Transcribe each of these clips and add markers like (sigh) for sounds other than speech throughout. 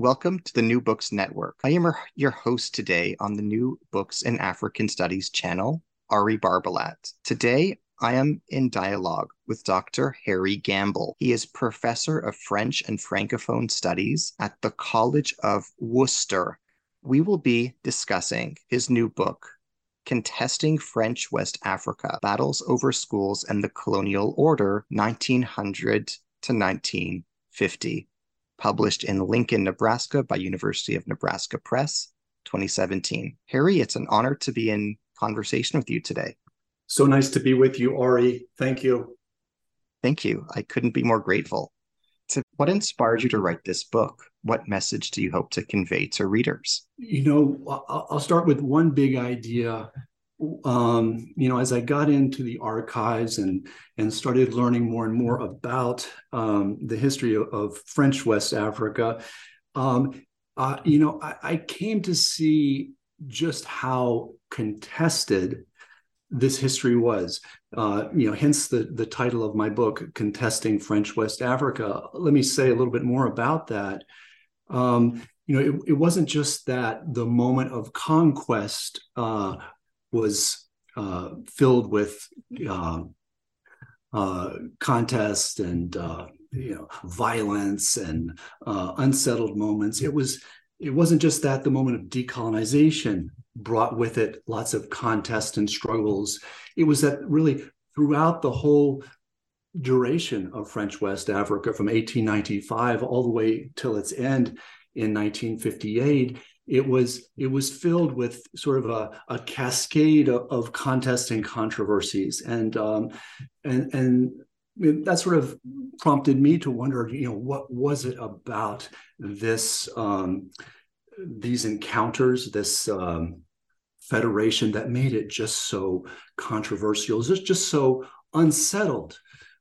welcome to the New Books Network. I am your host today on the New Books in African Studies channel, Ari Barbalat. Today, I am in dialogue with Dr. Harry Gamble. He is professor of French and Francophone studies at the College of Wooster. We will be discussing his new book, Contesting French West Africa Battles Over Schools and the Colonial Order, 1900 to 1950 published in Lincoln, Nebraska by University of Nebraska Press, 2017. Harry, it's an honor to be in conversation with you today. So nice to be with you, Ari. Thank you. Thank you. I couldn't be more grateful. So what inspired you to write this book? What message do you hope to convey to readers? You know, I'll start with one big idea um, you know, as I got into the archives and and started learning more and more about um, the history of, of, French West Africa, um, uh, you know, I, I, came to see just how contested this history was. Uh, you know, hence the the title of my book, "Contesting French West Africa." Let me say a little bit more about that. Um, you know, it, it, wasn't just that the moment of conquest uh, was uh, filled with uh, uh, contest and uh, you know violence and uh, unsettled moments. It was it wasn't just that the moment of decolonization brought with it lots of contest and struggles. It was that really throughout the whole duration of French West Africa from 1895 all the way till its end in 1958 it was it was filled with sort of a, a cascade of, of contests and controversies. And um, and and that sort of prompted me to wonder you know what was it about this um, these encounters this um, federation that made it just so controversial just just so unsettled?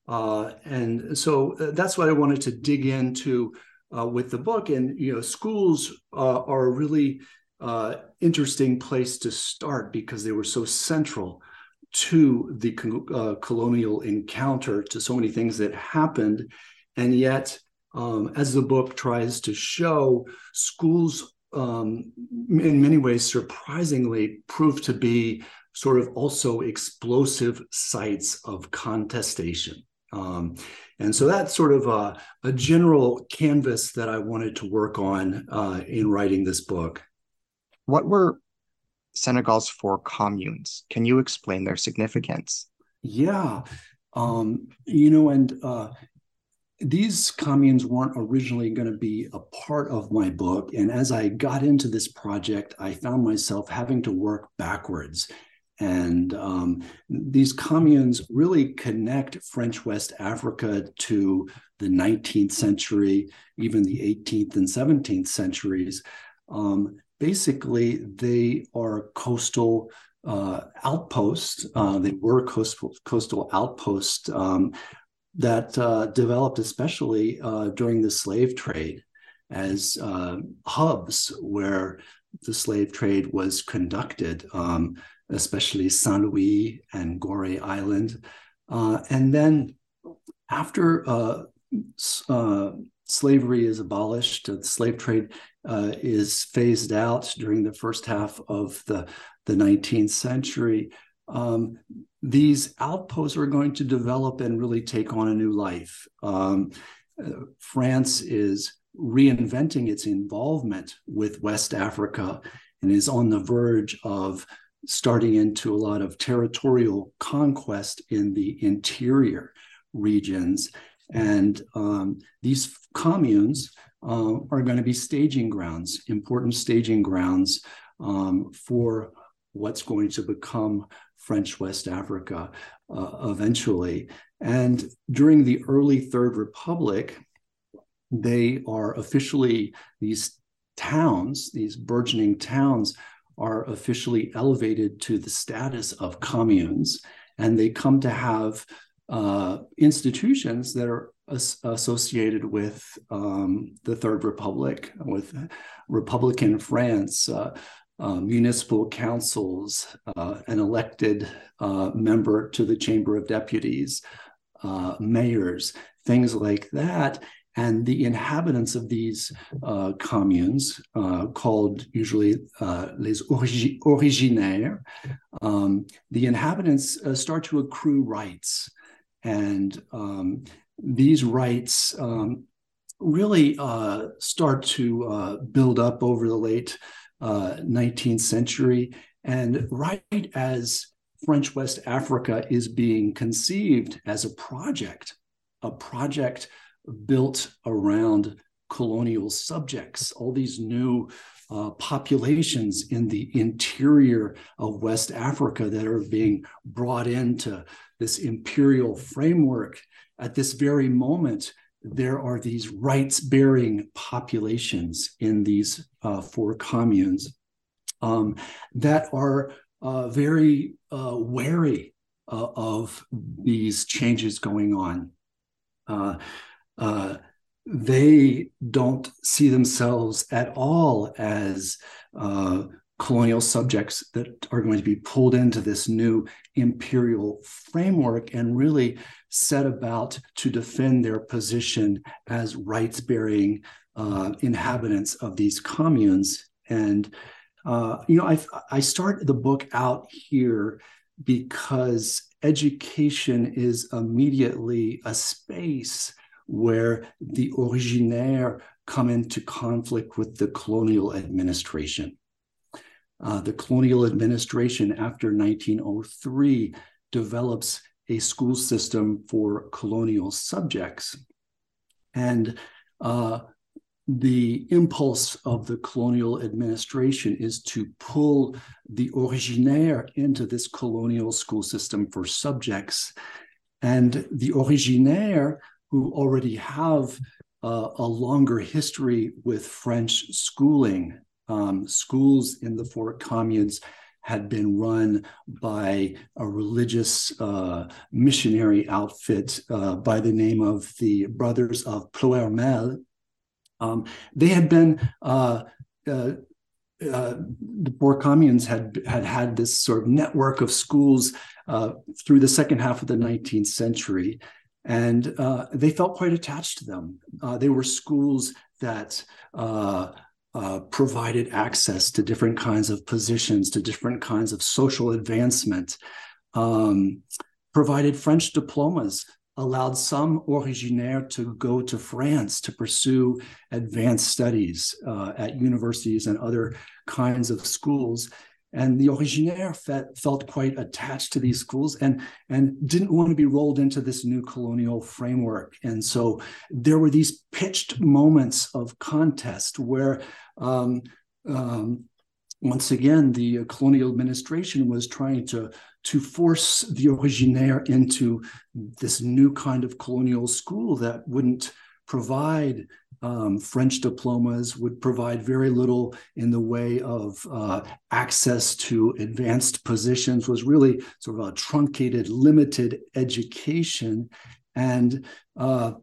Uh, and so uh, that's what I wanted to dig into uh, with the book. And you know, schools uh, are a really uh, interesting place to start because they were so central to the uh, colonial encounter, to so many things that happened, and yet. Um, as the book tries to show, schools um, in many ways surprisingly proved to be sort of also explosive sites of contestation. Um, and so that's sort of a, a, general canvas that I wanted to work on uh, in writing this book. What were Senegal's four communes? Can you explain their significance? Yeah. Um, you know, and uh, these communes weren't originally going to be a part of my book. And as I got into this project, I found myself having to work backwards and um, these communes really connect French West Africa to the 19th century, even the 18th and 17th centuries. Um, basically, they are coastal uh, outposts. Uh, they were coastal, coastal outposts um, that uh, developed especially uh, during the slave trade as uh, hubs where the slave trade was conducted. Um, especially Saint Louis and Gorée Island. Uh, and then after uh, uh, slavery is abolished, the slave trade uh, is phased out during the first half of the, the 19th century. Um, these outposts are going to develop and really take on a new life. Um, uh, France is reinventing its involvement with West Africa and is on the verge of starting into a lot of territorial conquest in the interior regions. And um, these communes uh, are going to be staging grounds, important staging grounds um, for what's going to become French West Africa uh, eventually. And during the early Third Republic, they are officially, these towns, these burgeoning towns, are officially elevated to the status of communes. And they come to have uh, institutions that are as- associated with um, the Third Republic, with Republican France, uh, uh, municipal councils, uh, an elected uh, member to the Chamber of Deputies, uh, mayors, things like that. And the inhabitants of these uh, communes, called usually les origi- originaires, um, the inhabitants start to accrue rights. And um, these rights um, really start to build up over the late uh, 19th century. And right as French West Africa is being conceived as a project, a project built around colonial subjects, all these new uh, populations in the interior of West Africa that are being brought into this imperial framework at this very moment there are these rights bearing populations in these uh, four communes um, that are uh, very uh, wary uh, of these changes going on. Uh, uh, they don't see themselves at all as colonial subjects that are going to be pulled into this new imperial framework and really set about to defend their position as rights bearing uh, inhabitants of these communes. And, uh, you know, I, I start the book out here because education is immediately a space where the originaire come into conflict with the colonial administration. Uh, the colonial administration after 1903 develops a school system for colonial subjects. And uh, the impulse of the colonial administration is to pull the originaire into this colonial school system for subjects. And the originaire, who already have uh, a longer history with French schooling, um, schools in the four communes had been run by a religious uh, missionary outfit uh, by the name of the Brothers of Ploermel. Um, they had been uh, uh, uh the four communes had had had this sort of network of schools uh, through the second half of the 19th century, and they felt quite attached to them. they were schools that uh, provided access to different kinds of positions, to different kinds of social advancement, um, provided French diplomas, allowed some originaires to go to France to pursue advanced studies uh, at universities and other kinds of schools. And the originaire felt quite attached to these schools and, and didn't want to be rolled into this new colonial framework. And so there were these pitched moments of contest where, um, um, once again, the colonial administration was trying to, to force the originaire into this new kind of colonial school that wouldn't provide um, French diplomas would provide very little in the way of uh, access to advanced positions, was really sort of a truncated, limited education. And uh,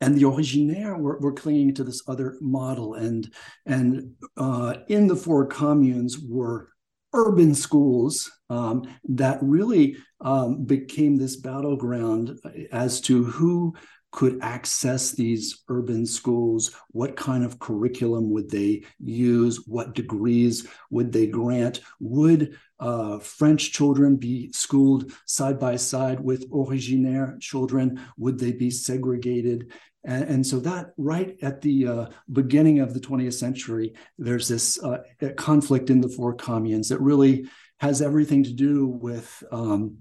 and the originaire were, were, clinging to this other model. And, and uh, in the four communes were urban schools um, that really um, became this battleground as to who could access these urban schools? What kind of curriculum would they use? What degrees would they grant? Would uh, French children be schooled side by side with originaire children? Would they be segregated? And, and so that right at the uh, beginning of the 20th century, there's this uh, conflict in the four communes that really has everything to do with um,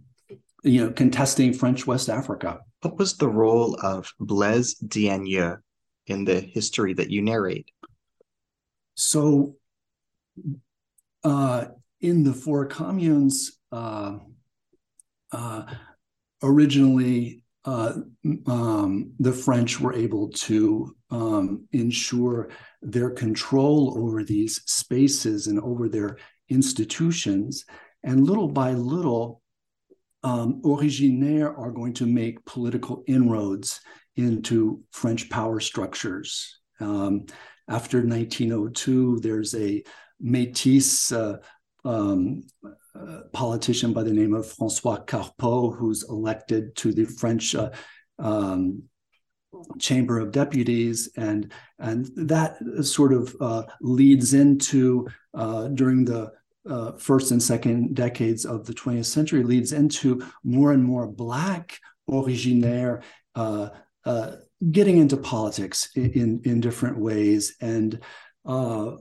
you know contesting French West Africa. What was the role of Blaise Diagne in the history that you narrate? So, uh, in the four communes, uh, uh, originally uh, um, the French were able to um, ensure their control over these spaces and over their institutions. And little by little, um, originaires are going to make political inroads into French power structures. Um, after 1902, there's a Métis uh, um, uh, politician by the name of Francois Carpot, who's elected to the French uh, um, Chamber of Deputies, and and that sort of uh, leads into uh, during the uh, first and second decades of the 20th century leads into more and more black originaire uh, uh, getting into politics in, in, different ways. And uh,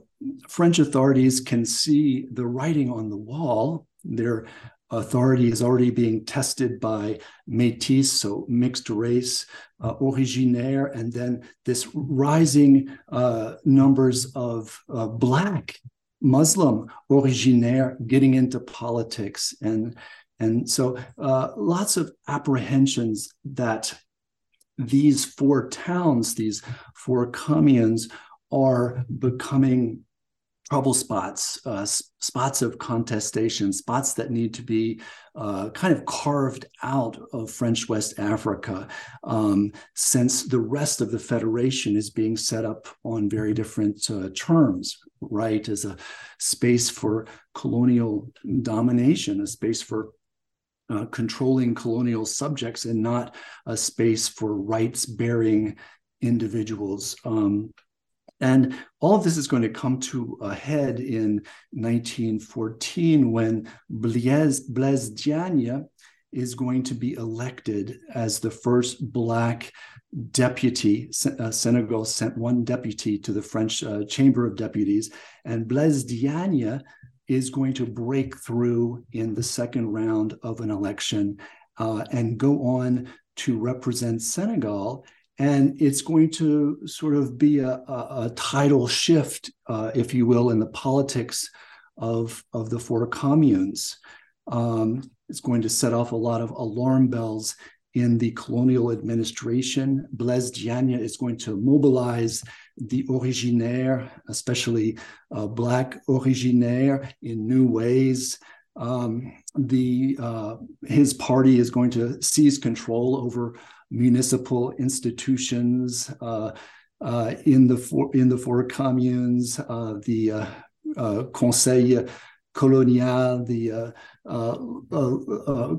French authorities can see the writing on the wall. Their authority is already being tested by métis, so mixed race, uh, originaire, and then this rising uh, numbers of uh, Black Muslim originaire getting into politics. And, and so uh, lots of apprehensions that these four towns, these four communes, are becoming trouble spots, uh, spots of contestation, spots that need to be uh, kind of carved out of French West Africa, um, since the rest of the Federation is being set up on very different uh, terms, right? As a space for colonial domination, a space for uh, controlling colonial subjects, and not a space for rights bearing individuals. Um, and all of this is going to come to a head in 1914 when Blaise, Blaise Diagne is going to be elected as the first Black deputy. Uh, Senegal sent one deputy to the French uh, Chamber of Deputies, and Blaise Diagne is going to break through in the second round of an election uh, and go on to represent Senegal and it's going to sort of be a, a, a tidal shift, uh, if you will, in the politics of, of the four communes. Um, it's going to set off a lot of alarm bells in the colonial administration. Blaise Diagne is going to mobilize the originaire, especially uh, Black originaire, in new ways. Um, the uh, his party is going to seize control over municipal institutions uh, uh, in the four, in the four communes, uh, the uh, uh, Conseil colonial, the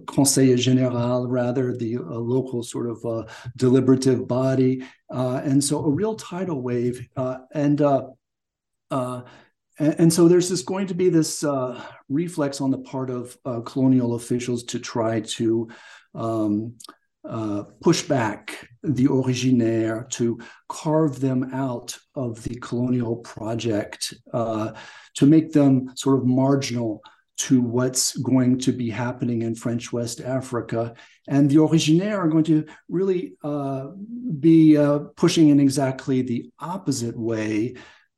Conseil général, rather, the local sort of deliberative body. and so a real tidal wave. and and, so there's this going to be this uh, reflex on the part of uh, colonial officials to try to um, uh, push back the originaire, to carve them out of the colonial project, uh, to make them sort of marginal to what's going to be happening in French West Africa. And the originaire are going to really uh, be uh, pushing in exactly the opposite way,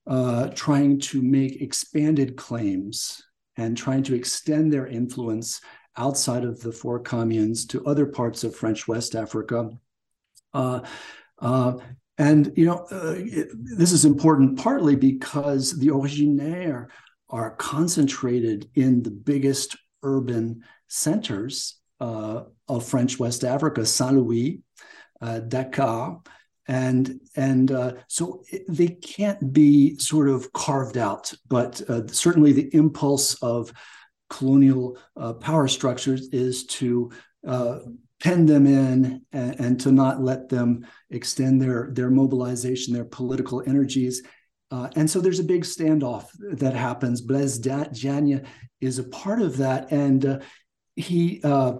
uh, trying to make expanded claims and trying to extend their influence outside of the four communes to other parts of French West Africa. Uh, uh, and you know, uh, it, this is important partly because the originaires are concentrated in the biggest urban centers uh, of French West Africa, Saint Louis, uh, Dakar, and and uh, so they can't be sort of carved out. But certainly, the impulse of colonial uh, power structures is to uh, pen them in and, and, to not let them extend their their mobilization, their political energies. Uh, and so there's a big standoff that happens. Blaise Diagne is a part of that, and uh, he uh,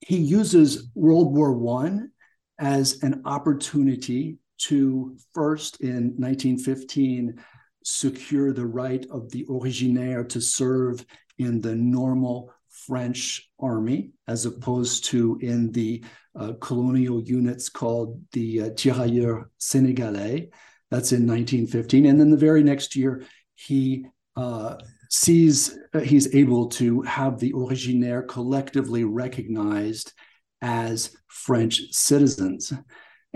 he uses World War One as an opportunity to first in 1915 secure the right of the originaire to serve in the normal French army, as opposed to in the uh, colonial units called the uh, Tirailleurs Sénégalais. That's in 1915. And then the very next year, he uh, sees uh, he's able to have the originaire collectively recognized as French citizens.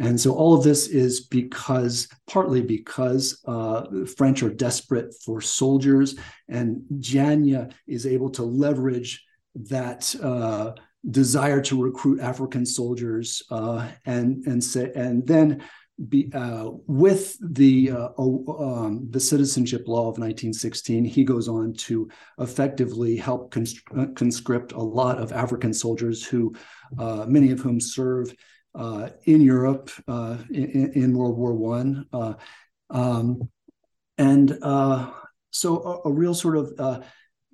And so all of this is because, partly because uh, French are desperate for soldiers, and Diagne is able to leverage that uh, desire to recruit African soldiers, uh, and and say, and then be, uh, with the uh, um, the citizenship law of 1916, he goes on to effectively help uh, conscript a lot of African soldiers who, uh, many of whom serve in Europe uh, in, in, World War One, um, and so a, a, real sort of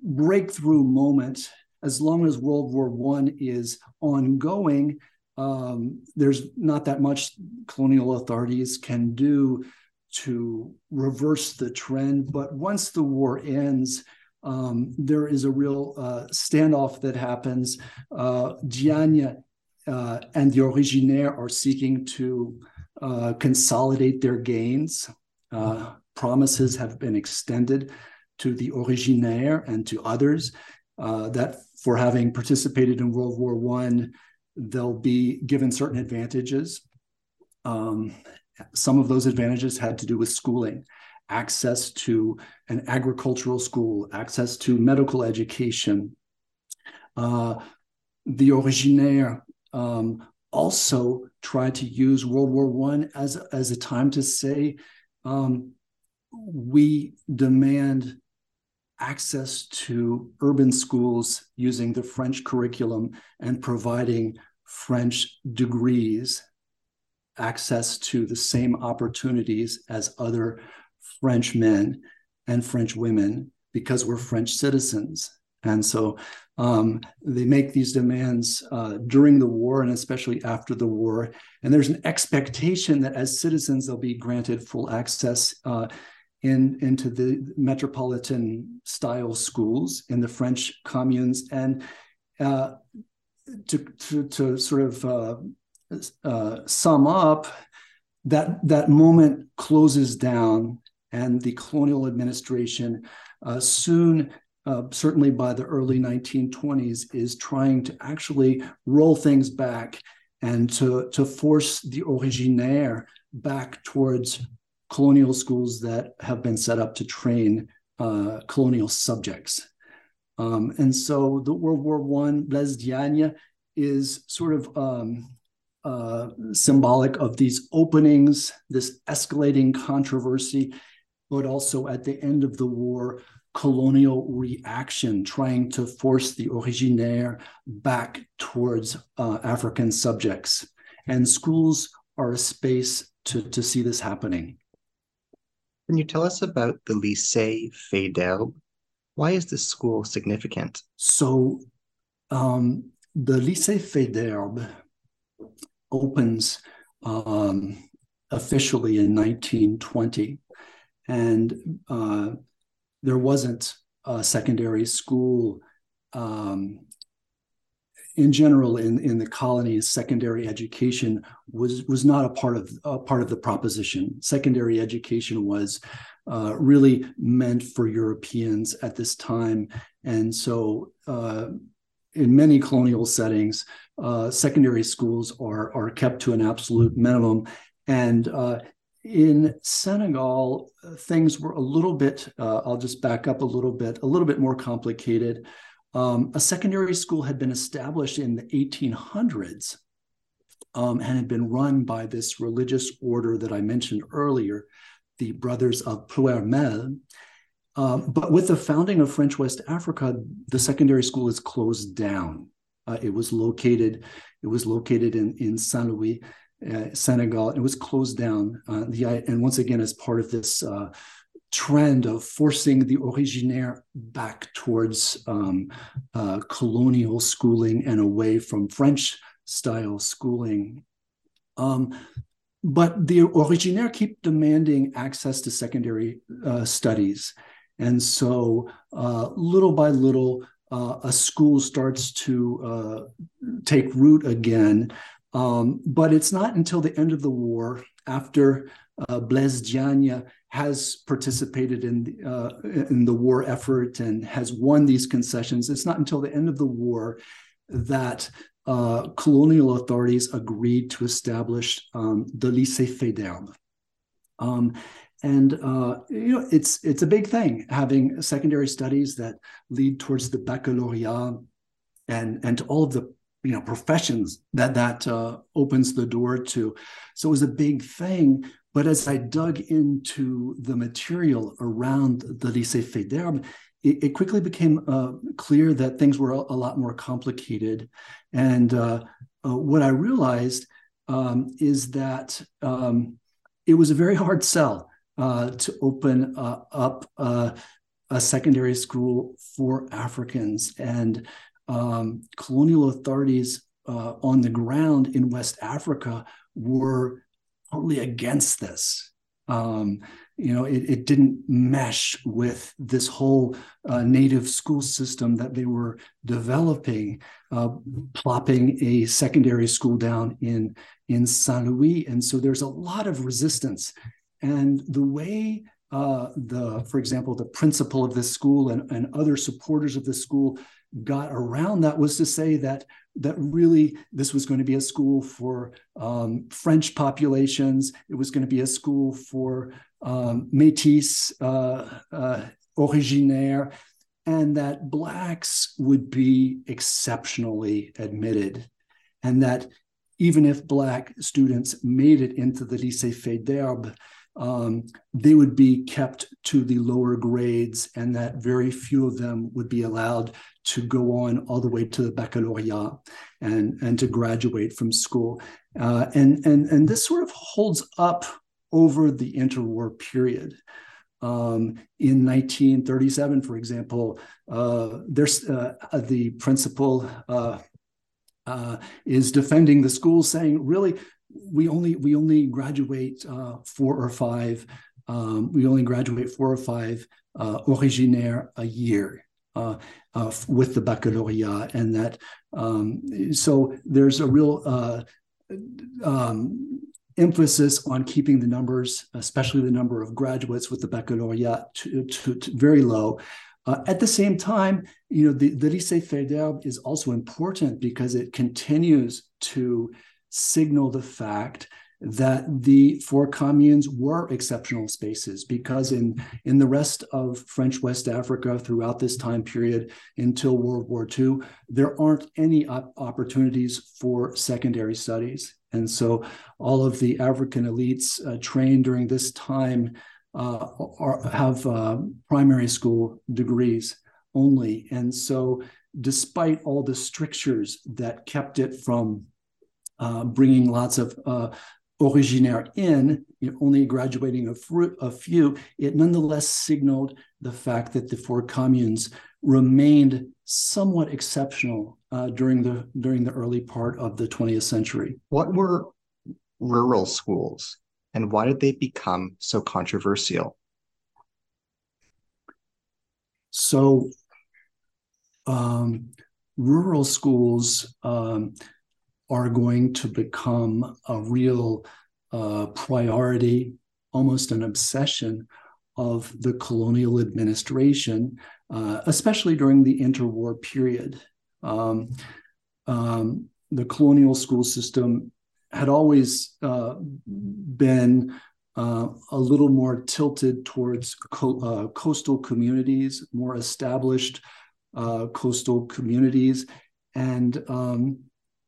breakthrough moment. As long as World War One is ongoing, um, there's not that much colonial authorities can do to reverse the trend. But once the war ends, um, there is a real uh, standoff that happens. Uh, uh, and the Originaire are seeking to uh, consolidate their gains. Uh, promises have been extended to the Originaire and to others uh, that for having participated in World War One they'll be given certain advantages. Um, some of those advantages had to do with schooling, access to an agricultural school, access to medical education. Uh, the originaire um, also tried to use World War One as, as a time to say, um, we demand access to urban schools using the French curriculum and providing French degrees access to the same opportunities as other French men and French women because we're French citizens. And so um, they make these demands uh, during the war and especially after the war. And there's an expectation that as citizens, they'll be granted full access uh, in, into the metropolitan style schools in the French communes. And uh, to, to, to sort of uh, uh, sum up, that, that moment closes down, and the colonial administration uh, soon, uh, certainly by the early 1920s, is trying to actually roll things back and to, to force the originaire back towards colonial schools that have been set up to train uh, colonial subjects. Um, and so the World War Blaise Diagne is sort of um, uh, symbolic of these openings, this escalating controversy, but also at the end of the war, colonial reaction, trying to force the originaire back towards uh, African subjects. And schools are a space to, to see this happening. Can you tell us about the Lycée Faidherbe? Why is this school significant? So, um, the Lycée Faidherbe opens um, officially in 1920, and uh, there wasn't a secondary school um, in general in, in the colonies secondary education was was not a part of a part of the proposition secondary education was uh, really meant for Europeans at this time. And so, uh, in many colonial settings, uh, secondary schools are, are kept to an absolute minimum. And uh, in Senegal, things were a little bit, uh, I'll just back up a little bit, a little bit more complicated. Um, a secondary school had been established in the 1800s um, and had been run by this religious order that I mentioned earlier the brothers of Ploermel. Um, but with the founding of French West Africa, the secondary school is closed down. Uh, it was located it was located in in Saint Louis, uh, Senegal. It was closed down. Uh, the and once again as part of this uh, trend of forcing the originaire back towards um, uh, colonial schooling and away from French style schooling. Um, but the originaire keep demanding access to secondary uh, studies. And so, uh, little by little, a school starts to take root again. Um, but it's not until the end of the war, after uh, Blaise Diagne has participated in the, uh, in the war effort and has won these concessions. It's not until the end of the war that uh, colonial authorities agreed to establish um, the Lycée Faidherbe. Um, and uh, you know, it's it's a big thing having secondary studies that lead towards the baccalaureate and and all of the you know professions that that uh, opens the door to. So it was a big thing. But as I dug into the material around the Lycée Faidherbe, it, it quickly became uh, clear that things were a, a lot more complicated. And uh, uh, what I realized um, is that um, it was a very hard sell uh, to open uh, up a secondary school for Africans. And um, colonial authorities on the ground in West Africa were totally against this. Um, you know, it, it, didn't mesh with this whole uh, native school system that they were developing, uh, plopping a secondary school down in in Saint Louis, and so there's a lot of resistance. And the way uh, the, for example, the principal of this school and, and other supporters of this school got around that was to say that that really this was going to be a school for um, French populations. It was going to be a school for um, Métis, uh, uh, originaire, and that Blacks would be exceptionally admitted. And that even if Black students made it into the Lycée Faidherbe, um, they would be kept to the lower grades, and that very few of them would be allowed to go on all the way to the baccalaureate and, and to graduate from school. Uh, and, and, and this sort of holds up over the interwar period. Um, in 1937, for example, uh, there's uh, the principal uh, uh, is defending the school, saying, "Really, we only we only graduate uh, four or five. Um, we only graduate four or five uh, originaire a year uh, uh with the baccalaureate, and that um, so there's a real uh, um, emphasis on keeping the numbers, especially the number of graduates with the baccalaureate, to, to, to very low. Uh, at the same time, you know, the, the Lycée Faidherbe is also important because it continues to signal the fact that the four communes were exceptional spaces because in in the rest of French West Africa throughout this time period until World War II, there aren't any op- opportunities for secondary studies, and so all of the African elites uh, trained during this time uh, are, have uh, primary school degrees only, and so despite all the strictures that kept it from uh, bringing lots of uh, originaire in, you know, only graduating a, fr- a, few, it nonetheless signaled the fact that the four communes remained somewhat exceptional uh, during the during the early part of the 20th century. What were rural schools, and why did they become so controversial? So, um, rural schools. Um, are going to become a real uh, priority, almost an obsession of the colonial administration, uh, especially during the interwar period. Um, um, the colonial school system had always uh, been uh, a little more tilted towards co- uh, coastal communities, more established uh, coastal communities. And um,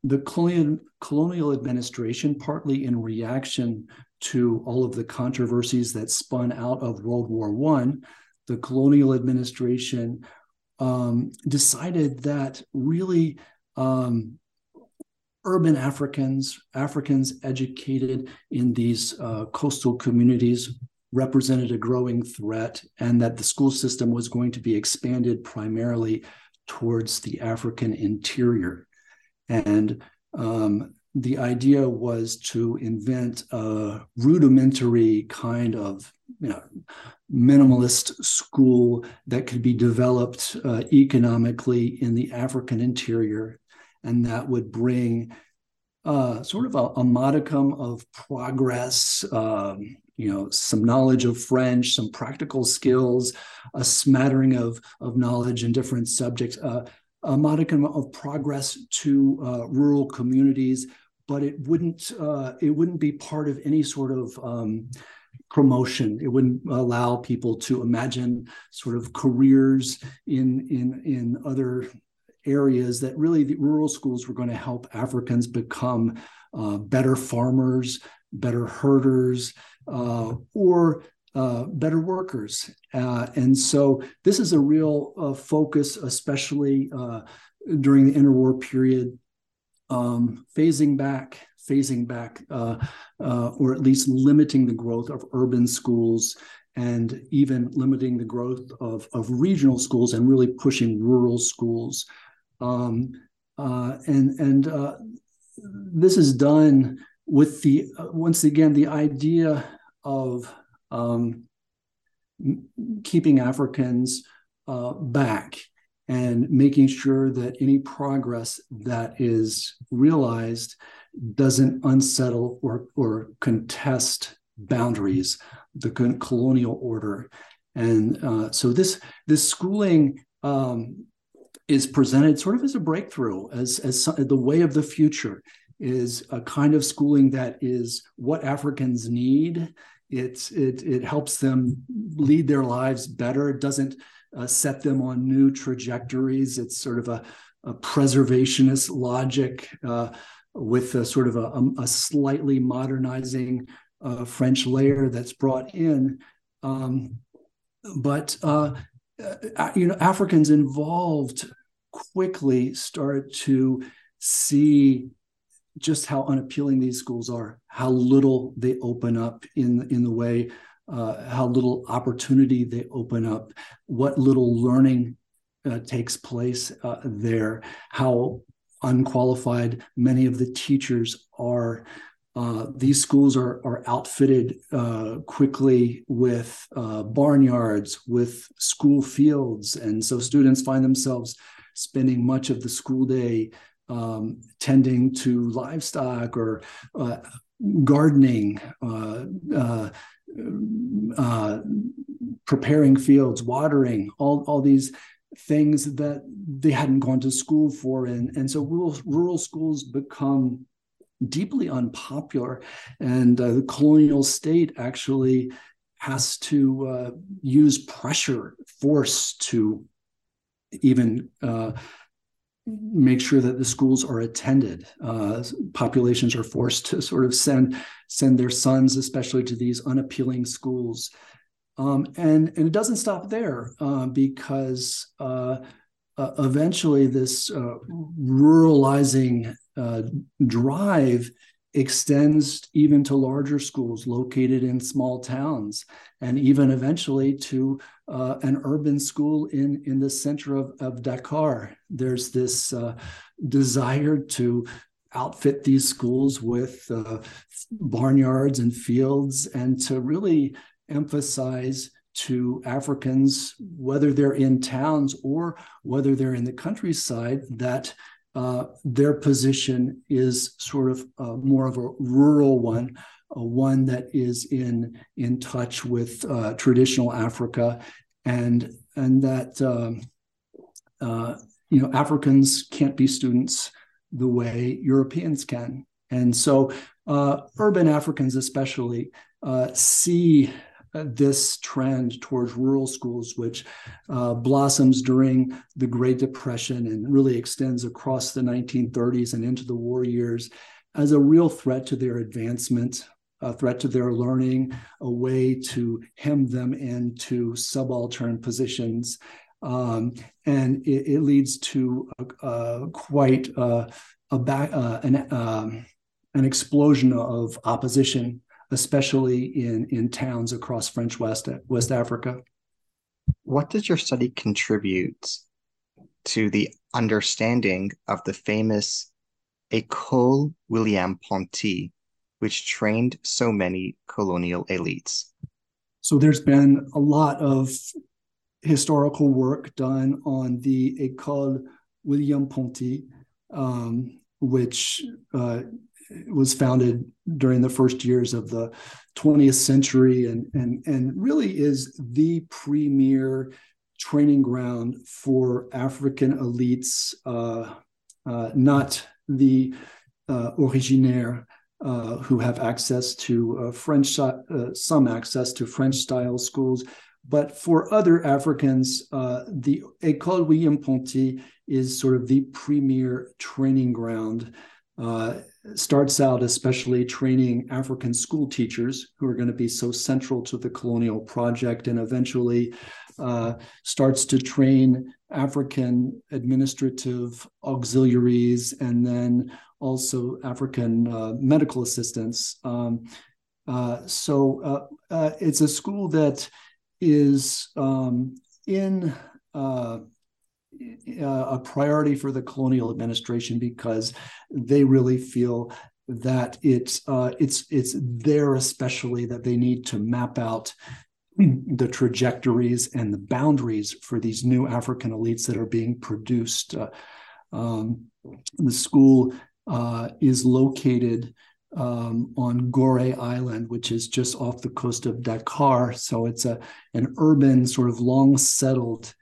the colonial, administration, partly in reaction to all of the controversies that spun out of World War One, the colonial administration um, decided that really um, urban Africans, Africans educated in these uh, coastal communities represented a growing threat, and that the school system was going to be expanded primarily towards the African interior. And um, the idea was to invent a rudimentary kind of you know, minimalist school that could be developed uh, economically in the African interior, and that would bring uh, sort of a, a, modicum of progress, um, you know, some knowledge of French, some practical skills, a smattering of, of knowledge in different subjects, uh, a modicum of progress to uh, rural communities, but it wouldn't uh, it wouldn't be part of any sort of um, promotion. It wouldn't allow people to imagine sort of careers in in in other areas that really the rural schools were going to help Africans become uh, better farmers, better herders, uh, or uh, better workers. Uh, and so this is a real uh, focus, especially uh, during the interwar period, um, phasing back, phasing back, uh, or at least limiting the growth of urban schools and even limiting the growth of, of regional schools and really pushing rural schools. Um, and and this is done with the once again the idea of um, keeping Africans uh, back and making sure that any progress that is realized doesn't unsettle or, or contest boundaries, the colonial order. And uh, so this this schooling um, is presented sort of as a breakthrough, as as the way of the future is a kind of schooling that is what Africans need it, it, it helps them lead their lives better. It doesn't uh, set them on new trajectories. It's sort of a, a preservationist logic uh, with a sort of a, a slightly modernizing uh, French layer that's brought in. Um, but uh, uh, you know, Africans involved quickly start to see just how unappealing these schools are, how little they open up in in the way, uh, how little opportunity they open up, what little learning uh, takes place uh, there, how unqualified many of the teachers are. Uh, these schools are, are outfitted uh, quickly with uh, barnyards, with school fields. And so students find themselves spending much of the school day um, tending to livestock or uh, gardening, uh, uh, uh, preparing fields, watering, all, all these things that they hadn't gone to school for. And, and so rural, rural schools become deeply unpopular. And uh, the colonial state actually has to uh, use pressure, force to even uh, make sure that the schools are attended. Uh, populations are forced to sort of send send their sons, especially to these unappealing schools. Um, and and it doesn't stop there uh, because uh, uh eventually this uh, ruralizing uh, drive extends even to larger schools located in small towns and even eventually to uh, an urban school in, in the center of, of Dakar. There's this uh, desire to outfit these schools with uh, barnyards and fields and to really emphasize to Africans, whether they're in towns or whether they're in the countryside, that uh, their position is sort of uh, more of a rural one, uh, one that is in in touch with uh, traditional Africa, and and that um, uh, you know Africans can't be students the way Europeans can, and so urban Africans especially see uh, this trend towards rural schools, which uh, blossoms during the Great Depression and really extends across the 1930s and into the war years, as a real threat to their advancement, a threat to their learning, a way to hem them into subaltern positions. um, and it, it, leads to a, a quite uh, a back, uh, an, um, an explosion of opposition, especially in in towns across French West West Africa. What does your study contribute to the understanding of the famous École William Ponty, which trained so many colonial elites? So there's been a lot of historical work done on the École William Ponty, um, which uh, was founded during the first years of the 20th century and, and, and really is the premier training ground for African elites, uh, uh, not the uh, originaire uh, who have access to uh, French, uh, some access to French style schools. But for other Africans, uh, the École William Ponty is sort of the premier training ground. Uh, starts out especially training African school teachers who are going to be so central to the colonial project, and eventually uh, starts to train African administrative auxiliaries and then also African uh, medical assistants. Um, uh, so uh, uh, it's a school that is um, in uh, a priority for the colonial administration because they really feel that it's uh, it's it's there especially that they need to map out the trajectories and the boundaries for these new African elites that are being produced. Uh, um, the school uh, is located um, on Gorée Island, which is just off the coast of Dakar. So it's a an urban, sort of long settled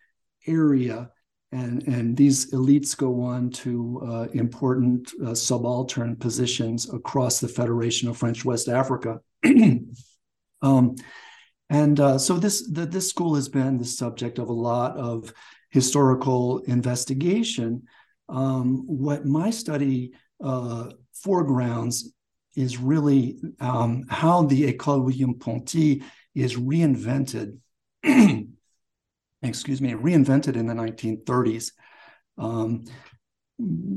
area. And, and these elites go on to uh, important uh, subaltern positions across the Federation of French West Africa. (clears throat) um, and uh, so this the, this school has been the subject of a lot of historical investigation. Um, what my study uh, foregrounds is really um, how the École William Ponty is reinvented, (clears throat) excuse me, reinvented in the 1930s. Um,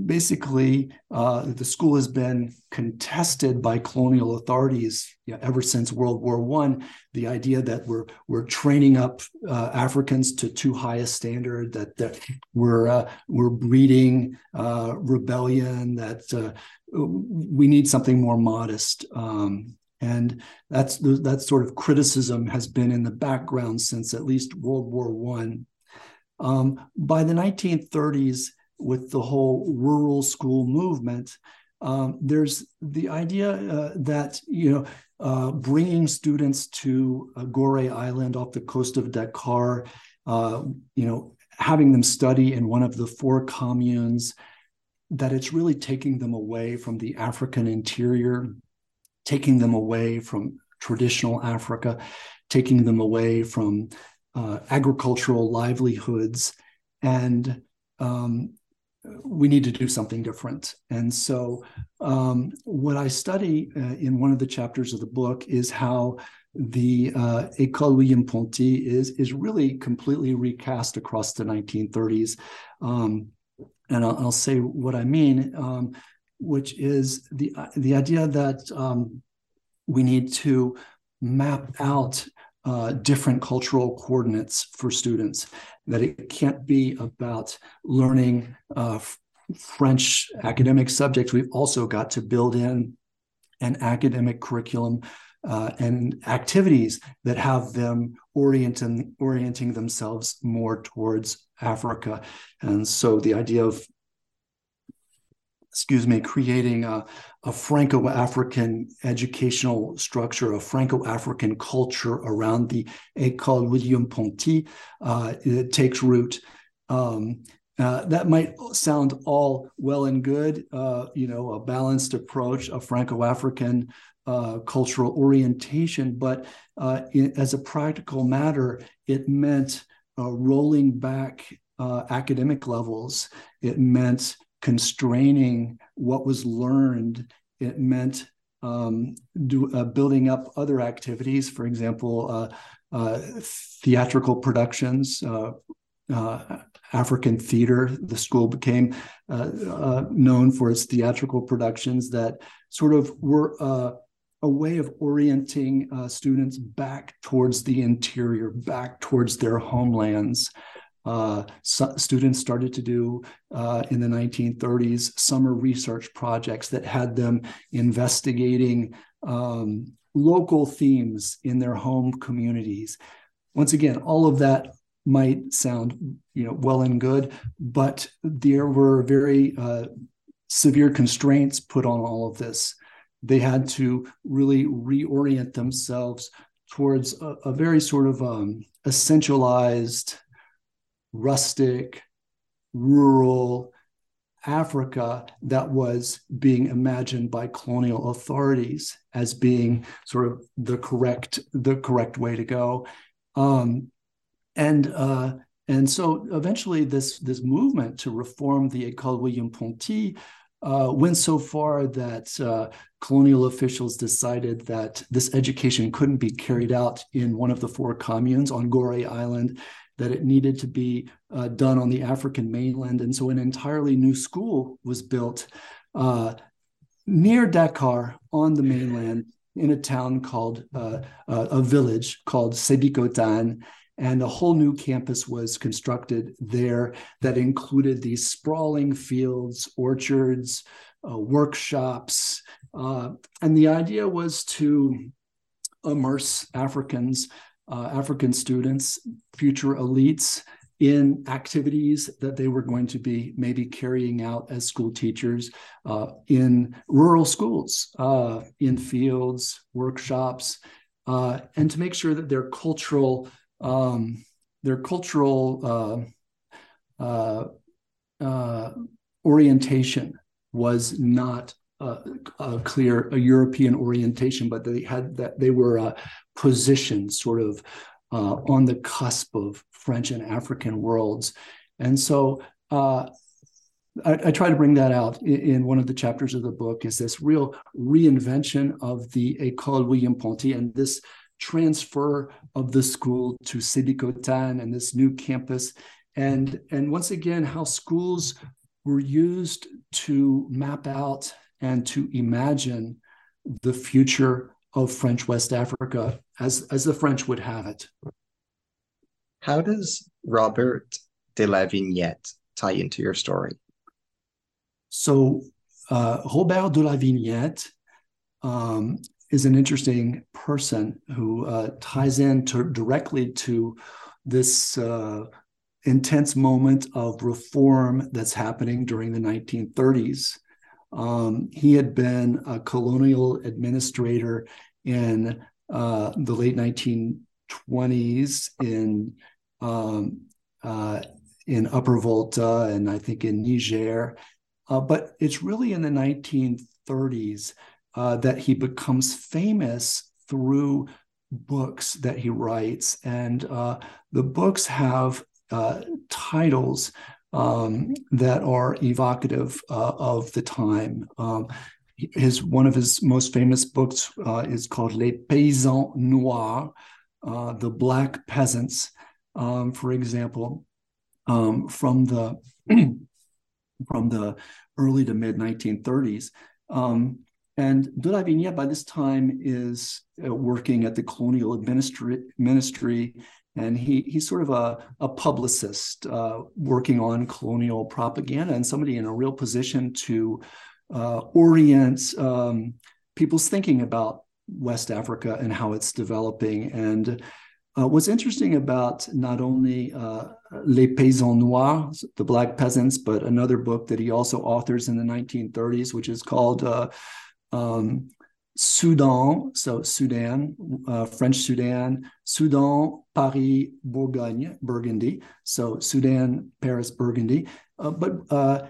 basically, uh, the school has been contested by colonial authorities you know, ever since World War One. The idea that we're we're training up uh, Africans to too high a standard, that that we're uh, we're breeding uh, rebellion, that uh, we need something more modest. Um, and that's that sort of criticism has been in the background since at least World War One. Um, by the 1930s, with the whole rural school movement, um, there's the idea uh, that you know uh, bringing students to uh, Gorée Island off the coast of Dakar, uh, you know, having them study in one of the four communes, that it's really taking them away from the African interior, taking them away from traditional Africa, taking them away from uh, agricultural livelihoods, and um, we need to do something different. And so, um, what I study uh, in one of the chapters of the book is how the uh, École William Ponty is is really completely recast across the 1930s. Um, and I'll, I'll, say what I mean, um, which is the the idea that um, we need to map out uh, different cultural coordinates for students. That it can't be about learning uh, French academic subjects. We've also got to build in an academic curriculum uh, and activities that have them orienting orienting themselves more towards Africa. And so the idea of excuse me, creating a, a Franco African educational structure, a Franco African culture around the École William Ponty. Uh, it takes root. Um, uh, that might sound all well and good, uh, you know, a balanced approach, a Franco African uh, cultural orientation, but uh, as a practical matter, it meant uh, rolling back academic levels. It meant constraining what was learned. It meant um, do, uh, building up other activities, for example, uh, uh, theatrical productions, uh, African theater. The school became known for its theatrical productions that sort of were a way of orienting uh, students back towards the interior, back towards their homelands. Uh, students started to do uh, in the 1930s summer research projects that had them investigating um, local themes in their home communities. Once again, all of that might sound you know well and good, but there were very uh, severe constraints put on all of this. They had to really reorient themselves towards a, a very sort of um, essentialized, rustic, rural Africa that was being imagined by colonial authorities as being sort of the correct the correct way to go. Um, and uh, and so eventually this this movement to reform the École William Ponty uh, went so far that uh, colonial officials decided that this education couldn't be carried out in one of the four communes on Gorée Island, that it needed to be uh, done on the African mainland. And so an entirely new school was built uh, near Dakar on the mainland in a town called, uh, uh, a village called Sébikotane. and a whole new campus was constructed there that included these sprawling fields, orchards, uh, workshops. Uh, and the idea was to immerse Africans, uh, African students, future elites, in activities that they were going to be maybe carrying out as school teachers uh, in rural schools, uh, in fields, workshops, uh, and to make sure that their cultural um, their cultural uh, uh, orientation was not a, a, clear a European orientation, but they had that they were uh, positioned sort of uh, on the cusp of French and African worlds, and so. Uh, I, I, try to bring that out in, in, one of the chapters of the book is this real reinvention of the École William Ponty and this transfer of the school to Sébikotane and this new campus. And, and once again, how schools were used to map out and to imagine the future of French West Africa as, as the French would have it. How does Robert Delavignette tie into your story? So, uh, Robert Delavignette um, is an interesting person who uh, ties in to, directly to this uh, intense moment of reform that's happening during the 1930s. Um, he had been a colonial administrator in uh, the late 1920s in um, uh, in Upper Volta and I think in Niger. Uh, but it's really in the 1930s uh, that he becomes famous through books that he writes. And uh, the books have uh, titles um, that are evocative uh, of the time. Um, his one of his most famous books uh, is called Les Paysans Noirs, uh, the Black Peasants, um, for example, um, from the (clears throat) from the early to mid 1930s. Um, and de la by this time is uh, working at the colonial administri- ministry, and he he's sort of a, a publicist uh, working on colonial propaganda and somebody in a real position to uh, orient um, people's thinking about West Africa and how it's developing. And uh, what's interesting about not only uh, Les Paysans Noirs, the Black Peasants, but another book that he also authors in the 1930s, which is called uh, um, Sudan, so Sudan, uh, French Sudan, Sudan, Paris, Bourgogne, Burgundy, so Sudan, Paris, Burgundy. Uh, but uh,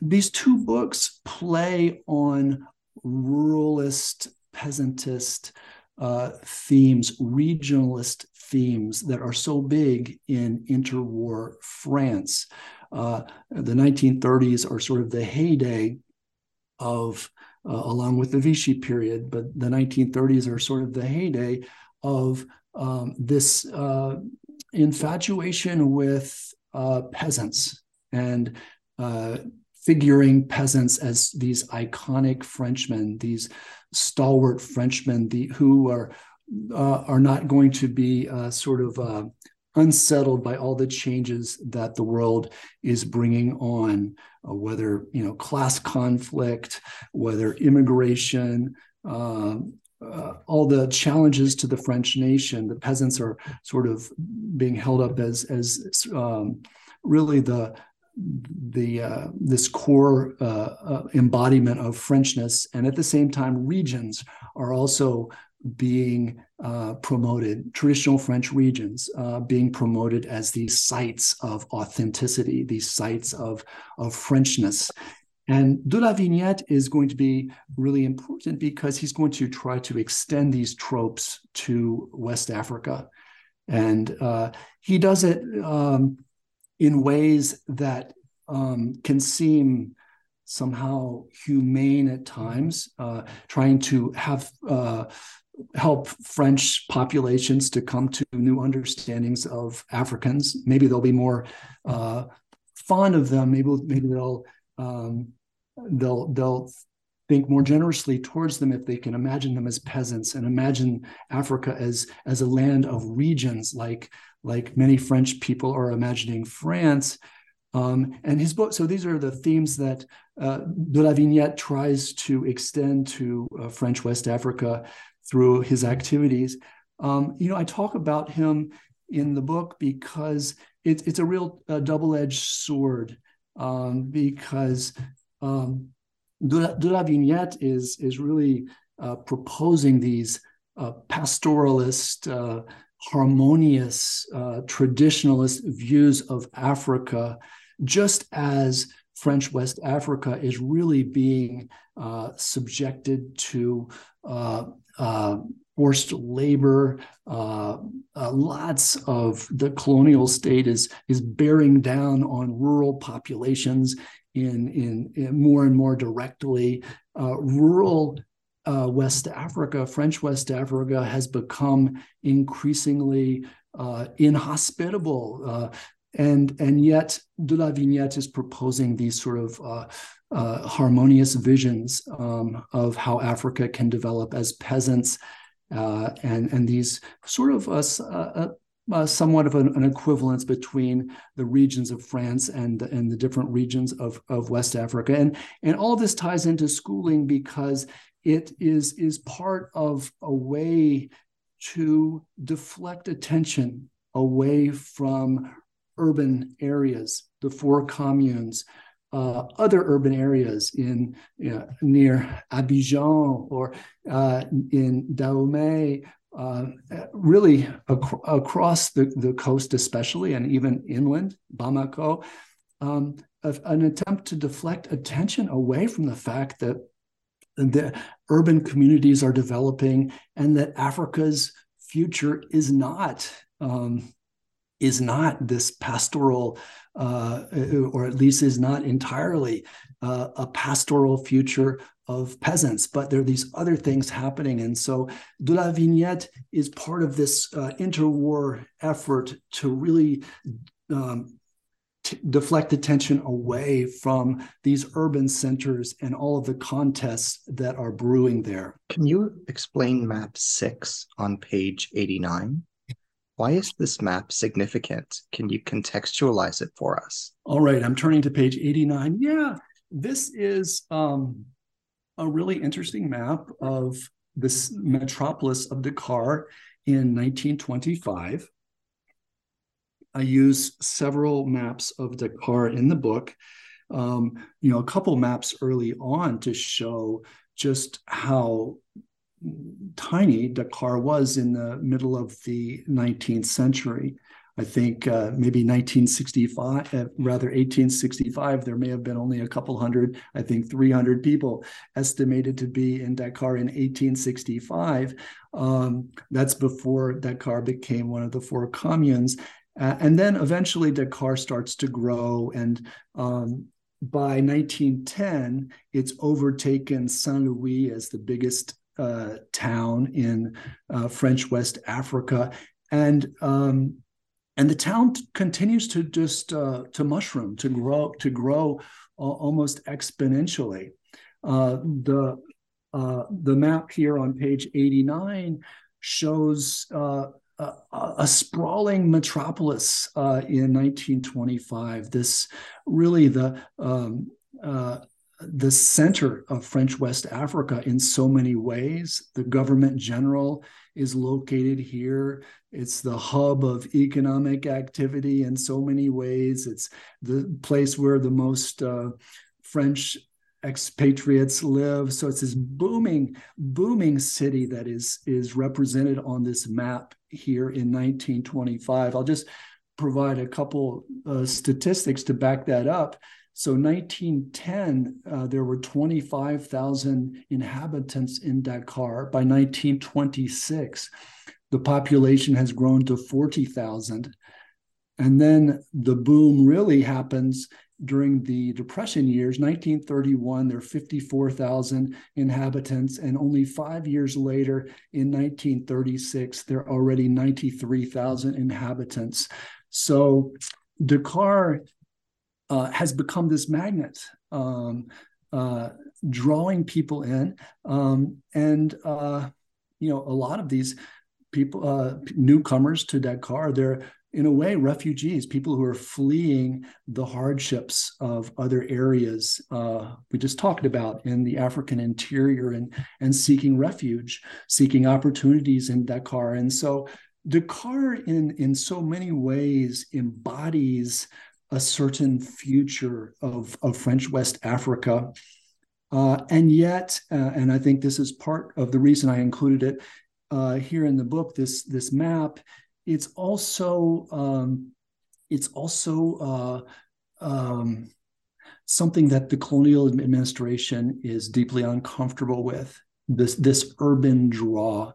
these two books play on ruralist, peasantist uh, themes, regionalist themes that are so big in interwar France. Uh, the 1930s are sort of the heyday of uh, along with the Vichy period. But the 1930s are sort of the heyday of um, this uh, infatuation with uh, peasants and uh, figuring peasants as these iconic Frenchmen, these stalwart Frenchmen, the, who are uh, are not going to be uh, sort of unsettled by all the changes that the world is bringing on, uh, whether you know class conflict, whether immigration. Um, uh, all the challenges to the French nation, the peasants are sort of being held up as as um, really the the uh, this core uh, uh, embodiment of Frenchness, and at the same time, regions are also being uh, promoted. Traditional French regions uh, being promoted as these sites of authenticity, these sites of of Frenchness. And Delavignette is going to be really important because he's going to try to extend these tropes to West Africa, and uh, he does it. Um, in ways that um, can seem somehow humane at times, uh, trying to have uh, help French populations to come to new understandings of Africans. Maybe they'll be more uh, fond of them. Maybe maybe they'll um, they'll they'll think more generously towards them if they can imagine them as peasants and imagine Africa as as a land of regions like like many French people are imagining France. Um, and his book, so these are the themes that uh, Delavignette tries to extend to uh, French West Africa through his activities. Um, you know, I talk about him in the book because it's it's a real uh, double-edged sword um, because um, de, la, Vignette is is really uh, proposing these uh, pastoralist uh, harmonious uh, traditionalist views of Africa, just as French West Africa is really being subjected to uh, uh forced labor. Uh, uh, lots of the colonial state is is bearing down on rural populations in in, in more and more directly. rural uh, West Africa, French West Africa, has become increasingly uh, inhospitable. Uh, and, and yet, Delavignette is proposing these sort of uh, uh, harmonious visions um, of how Africa can develop as peasants. Uh, and, and these sort of uh, somewhat of an, an, equivalence between the regions of France and, and the different regions of, of West Africa. And, and all this ties into schooling because it is is part of a way to deflect attention away from urban areas, the four communes, uh, other urban areas in you know, near Abidjan or uh, in Dahomey, uh, really ac- across the, the coast, especially, and even inland, Bamako, um, an attempt to deflect attention away from the fact that the urban communities are developing and that Africa's future is not um, is not this pastoral uh, or at least is not entirely uh, a pastoral future of peasants, but there are these other things happening. And so Delavignette is part of this uh, interwar effort to really um, t- deflect attention away from these urban centers and all of the contests that are brewing there. Can you explain map six on page 89? Why is this map significant? Can you contextualize it for us? All right, I'm turning to page 89. Yeah, this is um, a really interesting map of this metropolis of Dakar in 1925. I use several maps of Dakar in the book. Um, you know, a couple maps early on to show just how tiny Dakar was in the middle of the 19th century. I think uh, maybe 1965, uh, rather 1865, there may have been only a couple hundred, I think 300 people estimated to be in Dakar in 1865. Um, that's before Dakar became one of the four communes. Uh, and then eventually Dakar starts to grow. And um, by 1910, it's overtaken Saint Louis as the biggest uh, town in uh, French West Africa. And um, and the town t- continues to just uh, to mushroom, to grow, to grow uh, almost exponentially. Uh, the uh, the map here on page 89 shows uh, a, a, sprawling metropolis uh, in 1925. This really the um, the center of French West Africa in so many ways. The government general is located here. It's the hub of economic activity in so many ways. It's the place where the most uh, French expatriates live. So it's this booming, booming city that is is represented on this map here in 1925. I'll just provide a couple uh, statistics to back that up. So 1910, uh, there were 25,000 inhabitants in Dakar. By 1926, the population has grown to 40,000. And then the boom really happens during the Depression years. 1931, there are 54,000 inhabitants. And only five years later, in 1936, there are already 93,000 inhabitants. So Dakar uh, has become this magnet, um, uh, drawing people in. Um, and, uh, you know, a lot of these people, uh, newcomers to Dakar, they're in a way refugees, people who are fleeing the hardships of other areas uh, we just talked about in the African interior and, and seeking refuge, seeking opportunities in Dakar. And so Dakar, in, in so many ways, embodies a certain future of, of French West Africa. Uh, and yet, uh, and I think this is part of the reason I included it uh, here in the book, this, this map, it's also um, it's also uh, um, something that the colonial administration is deeply uncomfortable with. This this urban draw.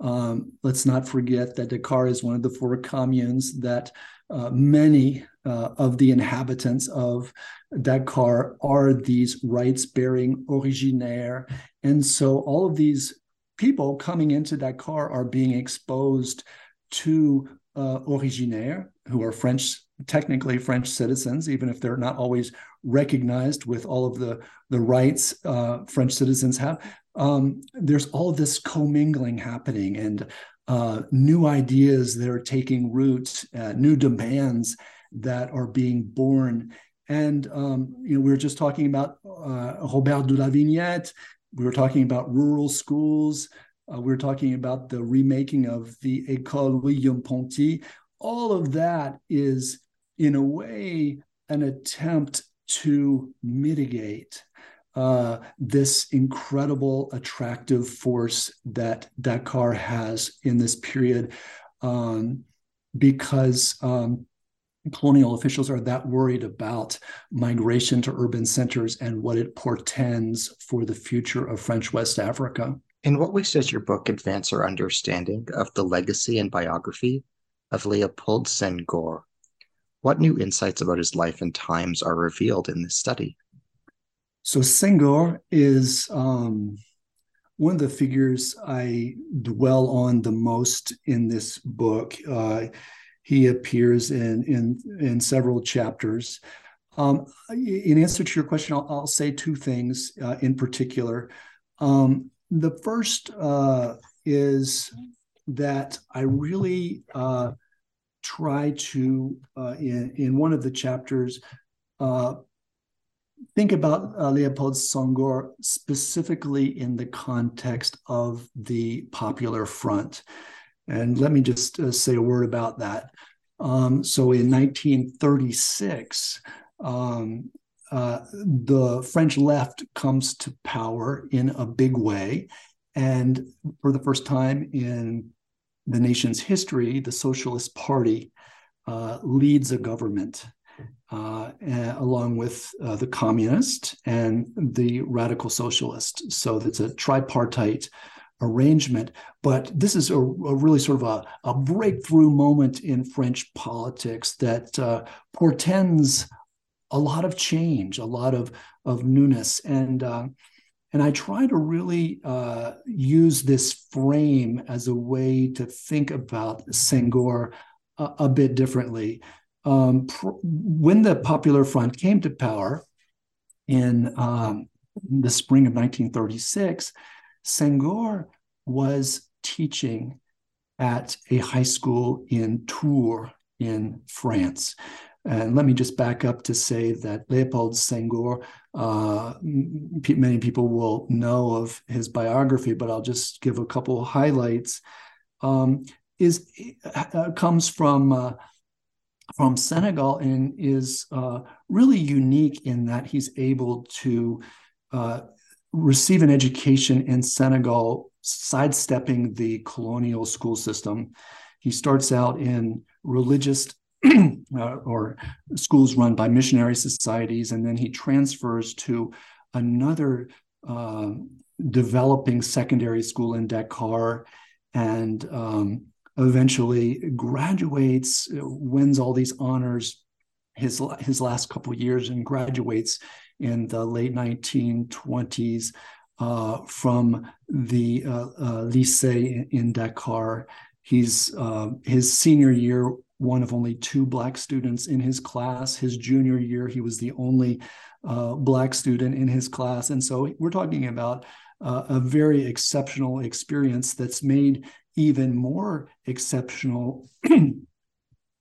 Um, let's not forget that Dakar is one of the four communes that uh, many uh, of the inhabitants of Dakar are these rights bearing originaire. And so all of these people coming into Dakar are being exposed to uh, originaire, who are French, technically French citizens, even if they're not always recognized with all of the, the rights uh, French citizens have. Um, there's all this commingling happening and uh, new ideas that are taking root, uh, new demands that are being born. And um, you know, we were just talking about uh, Robert Delavignette. We were talking about rural schools. Uh, we were talking about the remaking of the École William-Ponty. All of that is, in a way, an attempt to mitigate uh, this incredible attractive force that Dakar has in this period um, because um, colonial officials are that worried about migration to urban centers and what it portends for the future of French West Africa. In what ways does your book advance our understanding of the legacy and biography of Leopold Senghor? What new insights about his life and times are revealed in this study? So Senghor is um, one of the figures I dwell on the most in this book. Uh, he appears in in in several chapters. Um, in answer to your question, I'll, I'll say two things uh, in particular. Um, the first uh, is that I really uh, try to, uh, in, in one of the chapters, uh, think about uh, Leopold Senghor specifically in the context of the Popular Front. And let me just uh, say a word about that. Um, so in 1936, um, uh, the French left comes to power in a big way. And for the first time in the nation's history, the Socialist Party uh, leads a government uh, along with uh, the communist and the radical socialist. So it's a tripartite arrangement. But this is a, a really sort of a, a, breakthrough moment in French politics that uh, portends a lot of change, a lot of of newness, and uh, and I try to really uh, use this frame as a way to think about Senghor a, a bit differently. Um, pr- when the Popular Front came to power in um, the spring of 1936, Senghor was teaching at a high school in Tours in France. And let me just back up to say that Leopold Senghor, uh, many people will know of his biography, but I'll just give a couple highlights. Um, is uh, comes from uh, from Senegal and is uh, really unique in that he's able to uh, receive an education in Senegal, sidestepping the colonial school system. He starts out in religious (clears throat) uh, or schools run by missionary societies, and then he transfers to another uh, developing secondary school in Dakar, and um, eventually graduates, wins all these honors. His his last couple years and graduates in the late 1920s uh, from the uh, uh, lycée in Dakar. He's uh, his senior year one of only two black students in his class. His junior year, he was the only uh, black student in his class. And so we're talking about uh, a very exceptional experience that's made even more exceptional. (clears throat)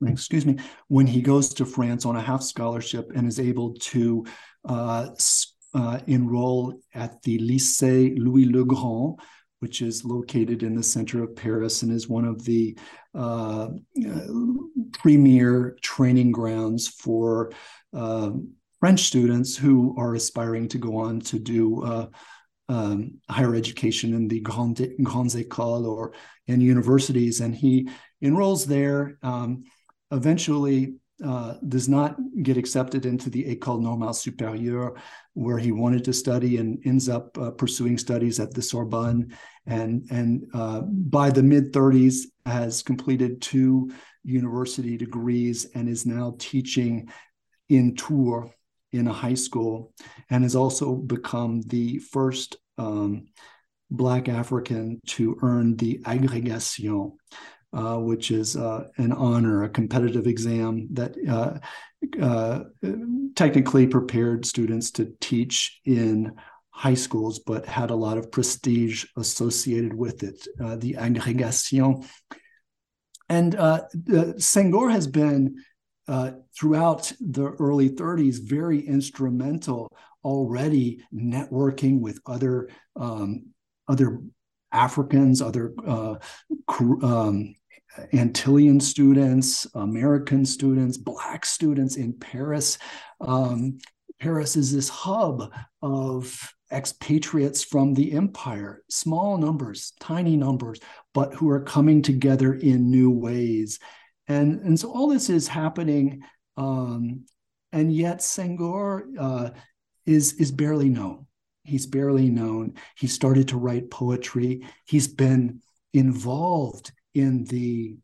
excuse me, when he goes to France on a half scholarship and is able to enroll at the Lycée Louis le Grand, which is located in the center of Paris and is one of the uh, uh, premier training grounds for uh, French students who are aspiring to go on to do uh, um, higher education in the grandes, grandes écoles or in universities. And he enrolls there. Um, eventually, uh, does not get accepted into the École Normale Supérieure, where he wanted to study, and ends up uh, pursuing studies at the Sorbonne. And and uh, by the mid 30s, has completed two university degrees and is now teaching in Tours in a high school, and has also become the first um, Black African to earn the agrégation, uh, which is uh, an honor, a competitive exam that uh, uh, technically prepared students to teach in high schools, but had a lot of prestige associated with it, uh, the agrégation. And uh, Senghor has been throughout the early 30s very instrumental already networking with other um, other Africans, other uh, um, Antillean students, American students, Black students in Paris. Um, Paris is this hub of expatriates from the empire, small numbers, tiny numbers, but who are coming together in new ways. And, and so all this is happening. Um, and yet Senghor uh, is, is barely known. He's barely known. He started to write poetry. He's been involved in the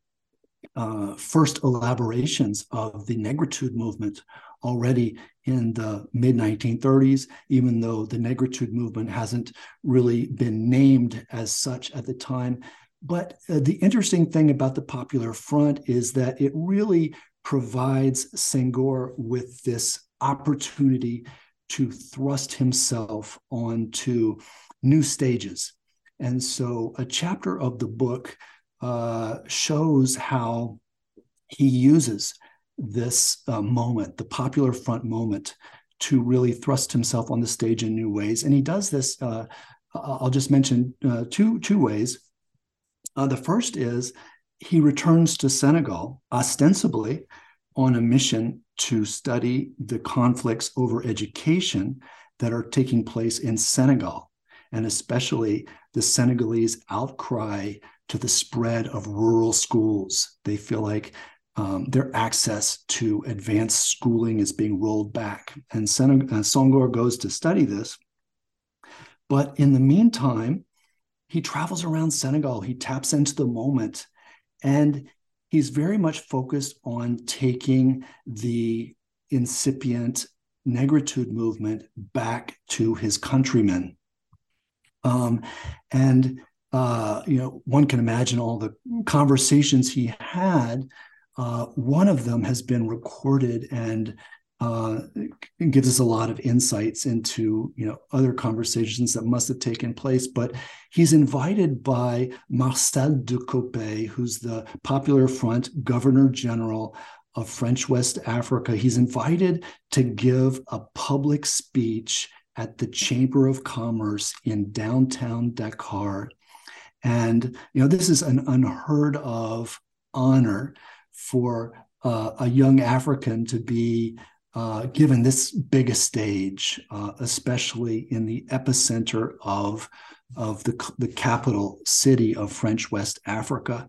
uh, first elaborations of the negritude movement already in the mid 1930s, even though the negritude movement hasn't really been named as such at the time. But uh, the interesting thing about the Popular Front is that it really provides Senghor with this opportunity to thrust himself onto new stages. And so a chapter of the book uh, shows how he uses this uh, moment, the Popular Front moment, to really thrust himself on the stage in new ways. And he does this. Uh, I'll just mention uh, two two ways. Uh, the first is he returns to Senegal ostensibly on a mission to study the conflicts over education that are taking place in Senegal, and especially the Senegalese outcry to the spread of rural schools. They feel like um, their access to advanced schooling is being rolled back. And Sen- uh, Senghor goes to study this. But in the meantime, he travels around Senegal, he taps into the moment, and he's very much focused on taking the incipient negritude movement back to his countrymen. Um, and uh, you know, one can imagine all the conversations he had uh, one of them has been recorded and uh, gives us a lot of insights into you know other conversations that must have taken place. But he's invited by Marcel de who's the Popular Front Governor General of French West Africa. He's invited to give a public speech at the Chamber of Commerce in downtown Dakar. And you know this is an unheard of honor for uh, a young African to be uh, given this big a stage, uh, especially in the epicenter of, of the, the capital city of French West Africa.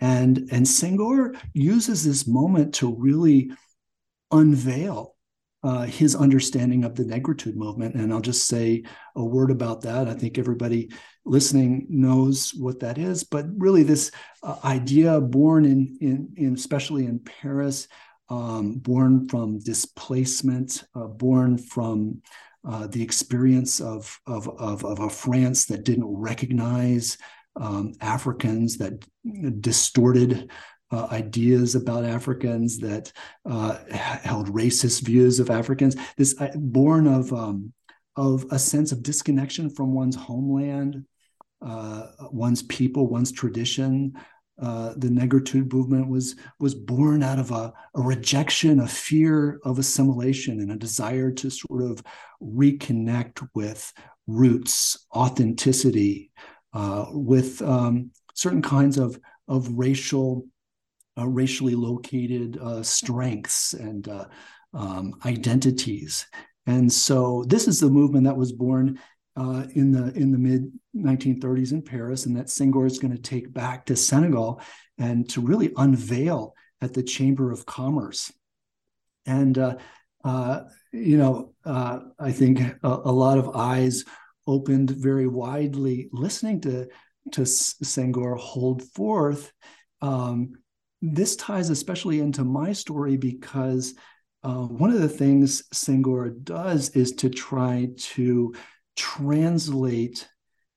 And, and Senghor uses this moment to really unveil uh, his understanding of the negritude movement. And I'll just say a word about that. I think everybody listening knows what that is. But really, this uh, idea born in, in, in, especially in Paris, um, born from displacement, uh, born from uh, the experience of, of, of, of, a France that didn't recognize um, Africans, that distorted uh, ideas about Africans that uh, held racist views of Africans. This uh, born of um, of a sense of disconnection from one's homeland, uh, one's people, one's tradition. Uh, the negritude movement was was born out of a, a rejection, a fear of assimilation, and a desire to sort of reconnect with roots, authenticity, uh, with um, certain kinds of of racial racially located uh, strengths and uh, um, identities. And so this is the movement that was born uh, in the in the mid 1930s in Paris, and that Senghor is going to take back to Senegal and to really unveil at the Chamber of Commerce. And uh, uh, you know, I think a, a, lot of eyes opened very widely listening to to Senghor hold forth um, this ties especially into my story because uh, one of the things Senghor does is to try to translate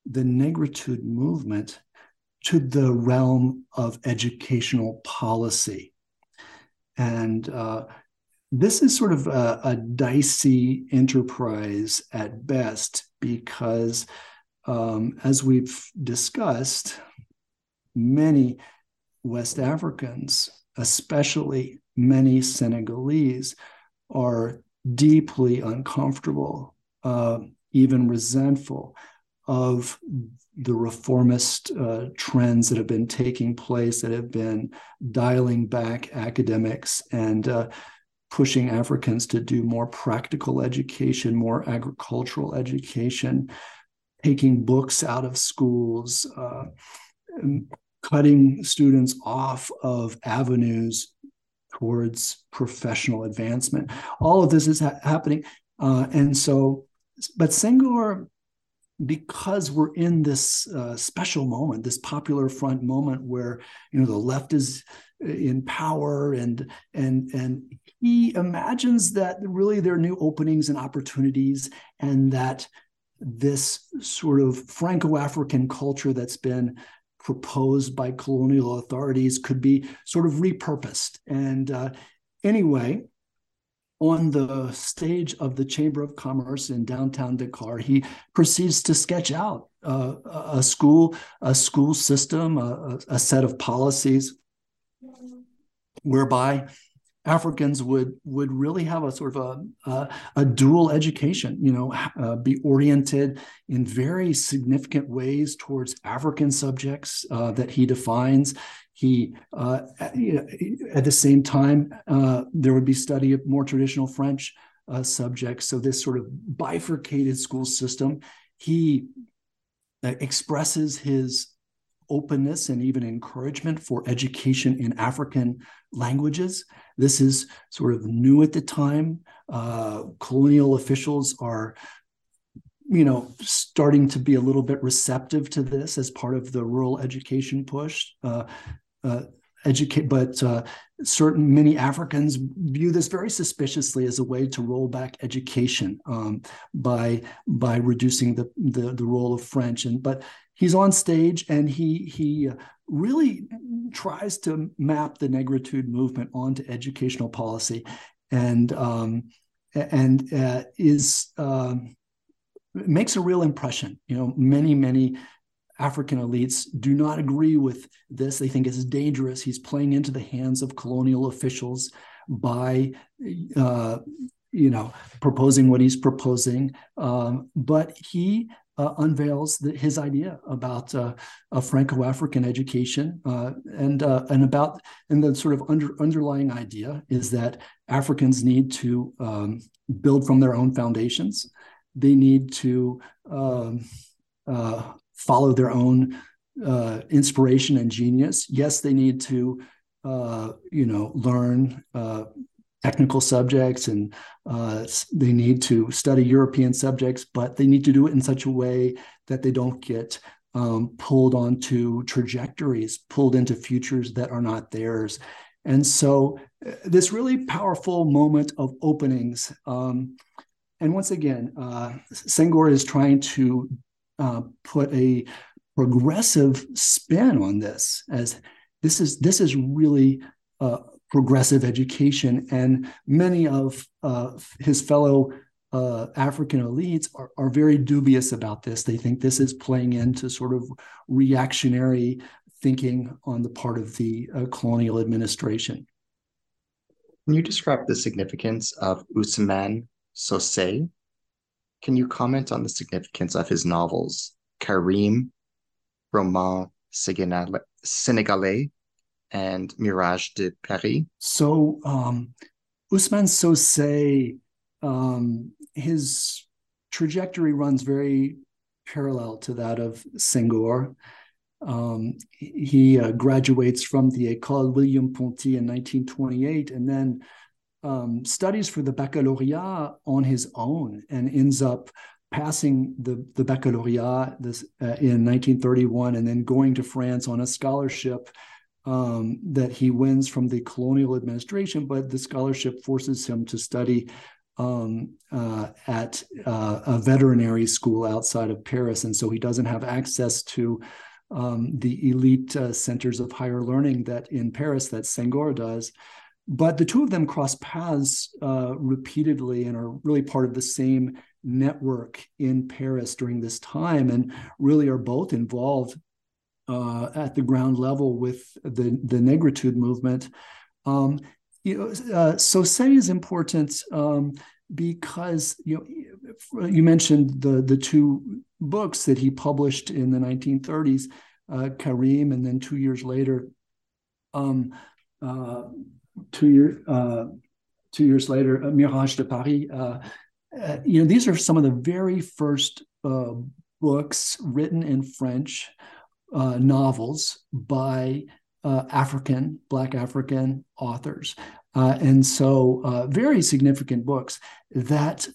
the negritude movement to the realm of educational policy. And uh, this is sort of a, a, dicey enterprise at best because, um, as we've discussed, many West Africans, especially many Senegalese, are deeply uncomfortable, uh, even resentful of the reformist uh, trends that have been taking place, that have been dialing back academics and uh, pushing Africans to do more practical education, more agricultural education, taking books out of schools, uh, cutting students off of avenues towards professional advancement. All of this is ha- happening. Uh, and so, but Senghor, because we're in this uh, special moment, this popular front moment where, you know, the left is in power and and and he imagines that really there are new openings and opportunities and that this sort of franco-african culture that's been proposed by colonial authorities could be sort of repurposed. And uh, anyway, on the stage of the Chamber of Commerce in downtown Dakar, he proceeds to sketch out uh, a school, a school system, a, a set of policies whereby Africans would would really have a sort of a a, a dual education, you know, uh, be oriented in very significant ways towards African subjects uh, that he defines. He uh, at the same time uh, there would be study of more traditional French uh, subjects. So this sort of bifurcated school system, he uh, expresses his openness and even encouragement for education in African languages. This is sort of new at the time. Uh, colonial officials are, you know, starting to be a little bit receptive to this as part of the rural education push. Uh, uh, educate, but uh, certain many Africans view this very suspiciously as a way to roll back education um, by by reducing the, the, the role of French. And but he's on stage and he he really tries to map the negritude movement onto educational policy, and um, and uh, is uh, makes a real impression. You know, many many African elites do not agree with this. They think it's dangerous. He's playing into the hands of colonial officials by, uh, you know, proposing what he's proposing. Um, but he uh, unveils the, his idea about uh, a Franco-African education, uh, and uh, and about and the sort of under, underlying idea is that Africans need to um, build from their own foundations. They need to um, uh, follow their own inspiration and genius. Yes, they need to, you know, learn technical subjects and uh, they need to study European subjects, but they need to do it in such a way that they don't get um, pulled onto trajectories, pulled into futures that are not theirs. And so, uh, this really powerful moment of openings. Um, and once again, uh, Senghor is trying to uh, put a progressive spin on this as this is this is really uh, progressive education and many of uh, his fellow uh, African elites are, are very dubious about this. They think this is playing into sort of reactionary thinking on the part of the uh, colonial administration. Can you describe the significance of Ousmane Socé can you comment on the significance of his novels, Karim, Roman Senegalais, and Mirage de Paris? So, um, Ousmane Socé, um, his trajectory runs very parallel to that of Senghor. Um, he uh, graduates from the École William Ponty in 1928 and then um, studies for the baccalaureate on his own and ends up passing the, the baccalaureate this, uh, in 1931 and then going to France on a scholarship um, that he wins from the colonial administration, but the scholarship forces him to study um, uh, at uh, a veterinary school outside of Paris. And so he doesn't have access to um, the elite uh, centers of higher learning that in Paris that Senghor does. But the two of them cross paths uh, repeatedly and are really part of the same network in Paris during this time, and really are both involved uh, at the ground level with the the negritude movement. Um, you know, uh, is important um, because you know you mentioned the the two books that he published in the 1930s, uh, Karim, and then two years later. Um, uh, two year uh, two years later, uh, Mirage de Paris. Uh, uh, you know, these are some of the very first books written in French, uh, novels by African, Black African authors, and so very significant books that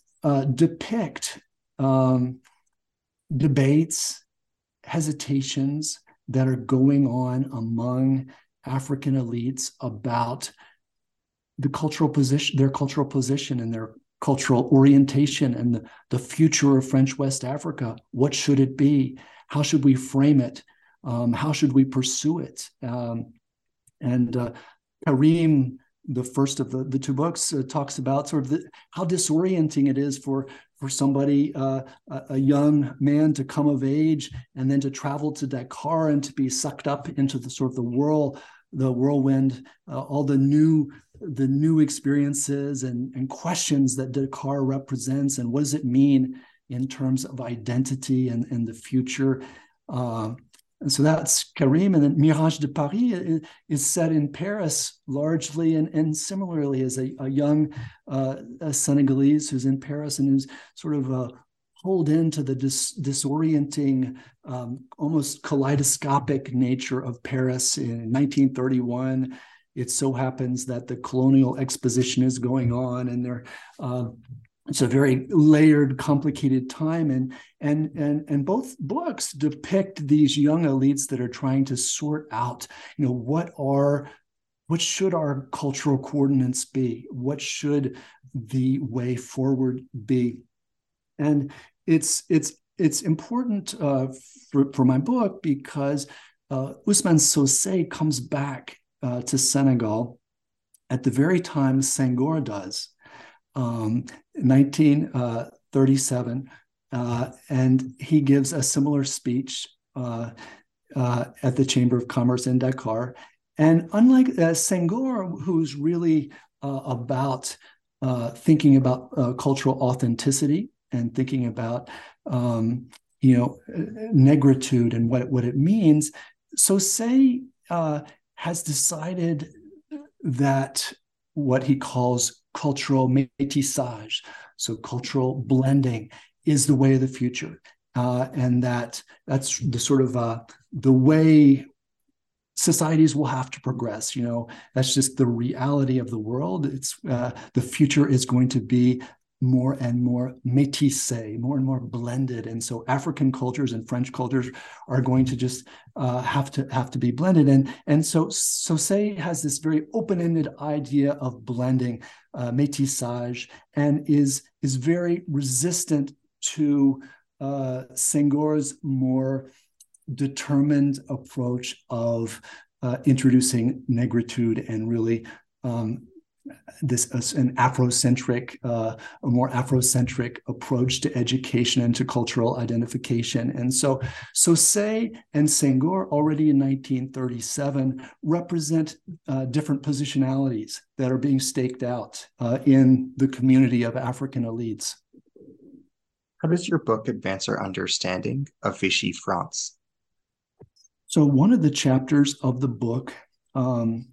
depict um, debates, hesitations that are going on among African elites about the cultural position, their cultural position and their cultural orientation and the, the future of French West Africa. What should it be? How should we frame it? Um, how should we pursue it? Um, and uh, the first of the, the two books, uh, talks about sort of the, how disorienting it is for for somebody, uh, a young man, to come of age and then to travel to Dakar and to be sucked up into the sort of the whirl the whirlwind, uh, all the new the new experiences and, and questions that Dakar represents, and what does it mean in terms of identity and, and the future. Uh, and so that's Karim, and then Mirage de Paris is, set in Paris largely, and, and similarly as a, a young uh, a Senegalese who's in Paris and who's sort of a pulled into the dis- disorienting, um, almost kaleidoscopic nature of Paris in 1931. It so happens that the colonial exposition is going on, and they're uh, it's a very layered, complicated time, and and and and both books depict these young elites that are trying to sort out, you know, what are what should our cultural coordinates be? What should the way forward be? And it's it's it's important uh, for, for my book because uh, Ousmane Socé comes back uh, to Senegal at the very time Senghor does, um, 1937, uh, uh, and he gives a similar speech uh, at the Chamber of Commerce in Dakar. And unlike Senghor, who's really about thinking about cultural authenticity and thinking about um, you know negritude and what what it means. Socé uh, has decided that what he calls cultural métissage, so cultural blending, is the way of the future, uh, and that that's the sort of uh, the way societies will have to progress you know that's just the reality of the world. It's uh, the future is going to be more and more métissé, more and more blended, and so African cultures and French cultures are going to just uh, have to have to be blended. And and so Socé has this very open-ended idea of blending, uh, métissage, and is is very resistant to uh, Senghor's more determined approach of uh, introducing negritude and really um, this uh, an Afrocentric, uh, a more Afrocentric approach to education and to cultural identification. And so, Socé and Senghor already in 1937 represent uh, different positionalities that are being staked out uh, in the community of African elites. How does your book advance our understanding of Vichy France? So, one of the chapters of the book um,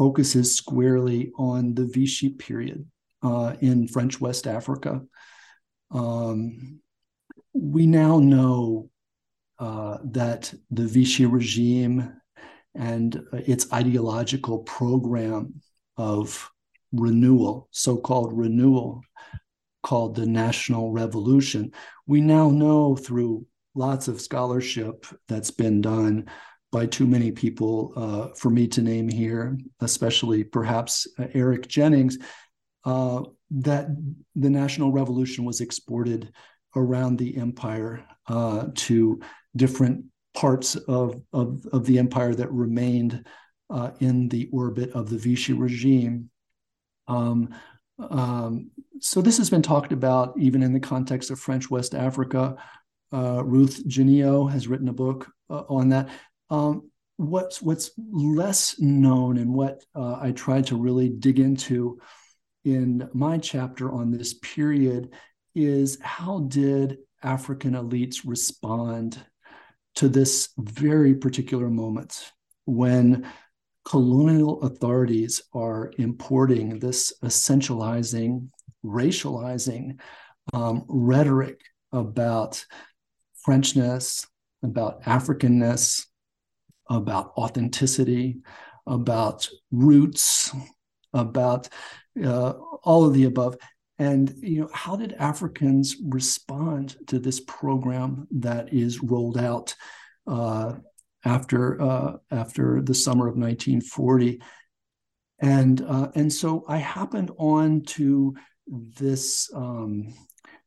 focuses squarely on the Vichy period uh, in French West Africa. Um, we now know uh, that the Vichy regime and its ideological program of renewal, so called renewal, called the National Revolution, we now know through lots of scholarship that's been done by too many people uh, for me to name here, especially perhaps uh, Eric Jennings, uh, that the national revolution was exported around the empire uh, to different parts of, of, of, the empire that remained uh, in the orbit of the Vichy regime. Um, um, so this has been talked about even in the context of French West Africa. Uh, Ruth Ginio has written a book uh, on that. Um, what's what's less known and what uh, I tried to really dig into in my chapter on this period is how did African elites respond to this very particular moment when colonial authorities are importing this essentializing, racializing um, rhetoric about Frenchness, about Africanness, about authenticity, about roots, about uh, all of the above. And you know, how did Africans respond to this program that is rolled out uh, after uh, after the summer of 1940? And uh, and so I happened on to this um,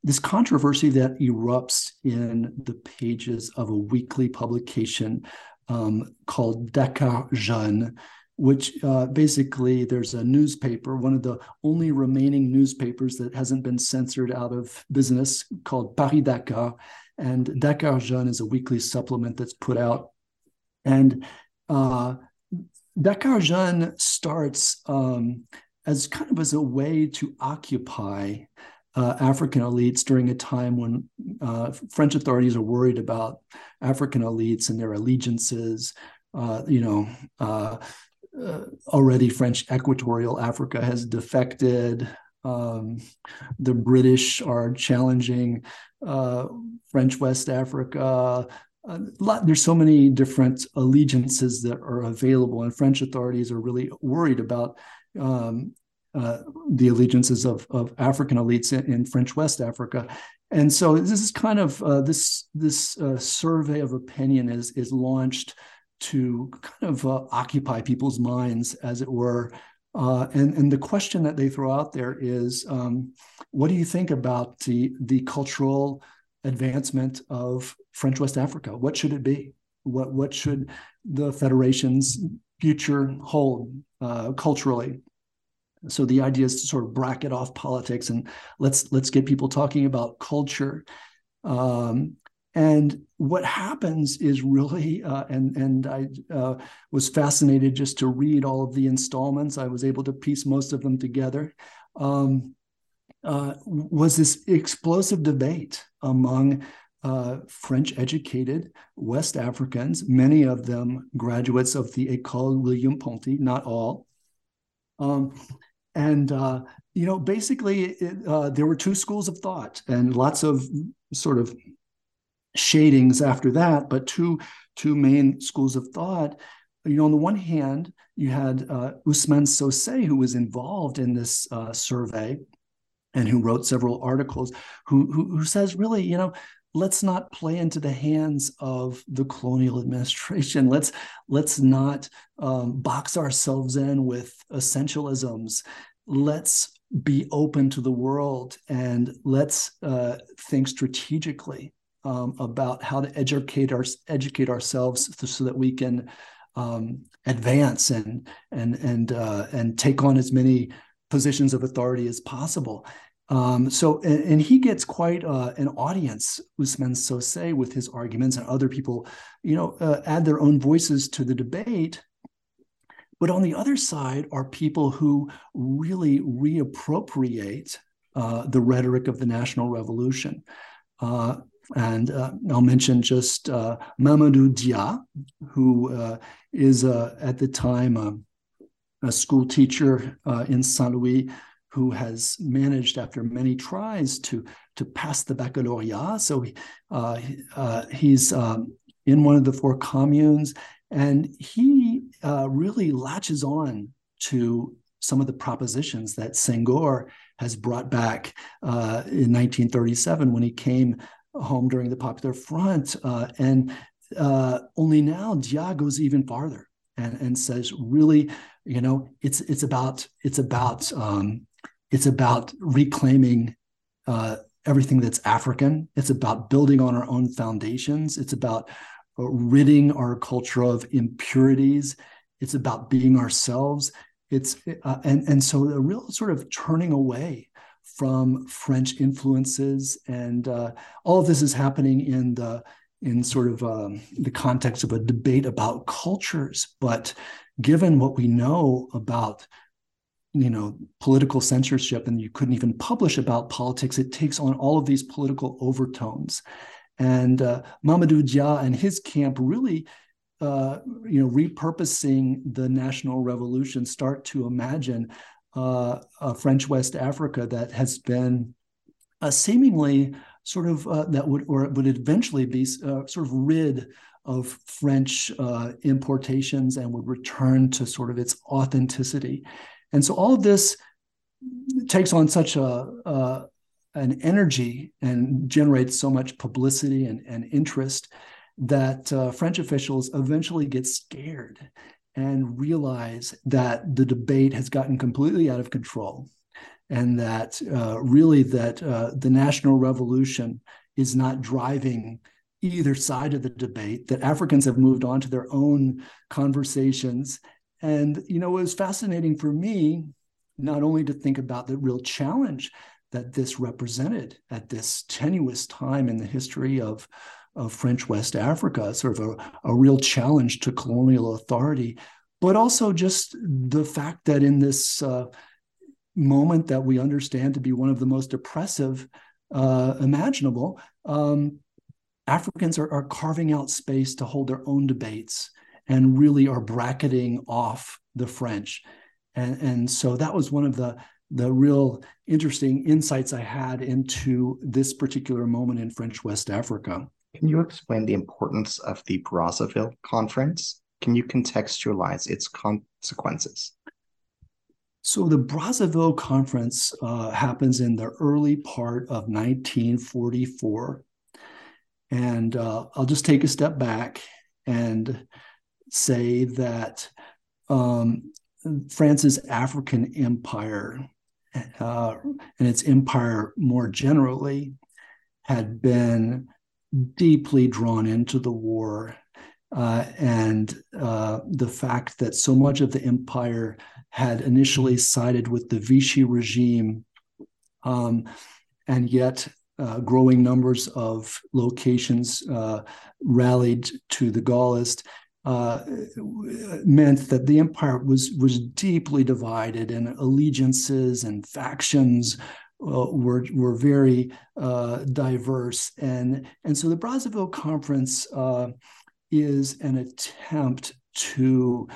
this controversy that erupts in the pages of a weekly publication um, called Dakar Jeune, which uh, basically there's a newspaper, one of the only remaining newspapers that hasn't been censored out of business called Paris Dakar. And Dakar Jeune is a weekly supplement that's put out. And uh, Dakar Jeune starts um, as kind of as a way to occupy uh, African elites during a time when uh, French authorities are worried about African elites and their allegiances. Uh, you know, uh, uh, already French equatorial Africa has defected. Um, the British are challenging uh, French West Africa. Lot, there's so many different allegiances that are available, and French authorities are really worried about um, uh, the allegiances of, of African elites in, in, French West Africa. And so this is kind of uh, this this uh, survey of opinion is is launched to kind of uh, occupy people's minds, as it were. And and the question that they throw out there is, um, what do you think about the the cultural advancement of French West Africa? What should it be? What what should the federation's future hold uh, culturally? So the idea is to sort of bracket off politics and let's let's get people talking about culture. Um, and what happens is really, uh, and and I uh, was fascinated just to read all of the installments. I was able to piece most of them together. Um, uh, was this explosive debate among uh, French educated West Africans, many of them graduates of the École William Ponty, not all. Um, and uh, you know basically it, uh, there were two schools of thought and lots of sort of shadings after that but two two main schools of thought. You know on the one hand you had uh, Ousmane Socé who was involved in this uh, survey and who wrote several articles who, who who says really you know let's not play into the hands of the colonial administration (laughs) let's let's not um, box ourselves in with essentialisms let's be open to the world and let's uh, think strategically um, about how to educate our educate ourselves so that we can um, advance and and and uh, and take on as many positions of authority as possible. Um, so, and, and, he gets quite uh, an audience, Ousmane Socé, with his arguments, and other people, you know, uh, add their own voices to the debate. But on the other side are people who really reappropriate uh, the rhetoric of the national revolution. Uh, and uh, I'll mention just uh, Mamadou Dia, who is at the time a school teacher in Saint Louis who has managed, after many tries, to to pass the baccalaureate. So he, uh, uh, he's um, in one of the four communes, and he uh, really latches on to some of the propositions that Senghor has brought back uh, in 1937 when he came home during the Popular Front, uh, and uh, only now Dia goes even farther and, and says, really, you know, it's it's about it's about um, it's about reclaiming uh, everything that's African. It's about building on our own foundations. It's about uh, ridding our culture of impurities. It's about being ourselves. It's uh, and and so a real sort of turning away from French influences, and uh, all of this is happening in the in sort of um, the context of a debate about cultures. But given what we know about you know political censorship and you couldn't even publish about politics it takes on all of these political overtones and uh, mamadou dia and his camp really uh, you know repurposing the national revolution start to imagine uh, a french west africa that has been uh, seemingly sort of uh, that would or would eventually be uh, sort of rid of French importations and would return to sort of its authenticity. And so all of this takes on such a, an energy and generates so much publicity and, and interest that uh, French officials eventually get scared and realize that the debate has gotten completely out of control and that uh, really that uh, the national revolution is not driving either side of the debate that africans have moved on to their own conversations and, you know, it was fascinating for me not only to think about the real challenge that this represented at this tenuous time in the history of, of French West Africa, sort of a, a real challenge to colonial authority, but also just the fact that in this uh, moment that we understand to be one of the most oppressive uh, imaginable, um, Africans are, are carving out space to hold their own debates and really are bracketing off the French. And, and so that was one of the, the real interesting insights I had into this particular moment in French West Africa. Can you explain the importance of the Brazzaville Conference? Can you contextualize its consequences? So the Brazzaville Conference uh, happens in the early part of 1944. And uh, I'll just take a step back and say that um, France's African empire uh, and its empire more generally had been deeply drawn into the war. Uh, and uh, the fact that so much of the empire had initially sided with the Vichy regime, um, and yet uh, growing numbers of locations uh, rallied to the Gaullist uh, meant that the empire was was deeply divided, and allegiances and factions uh, were were very uh, diverse, and and so the Brazzaville Conference uh, is an attempt to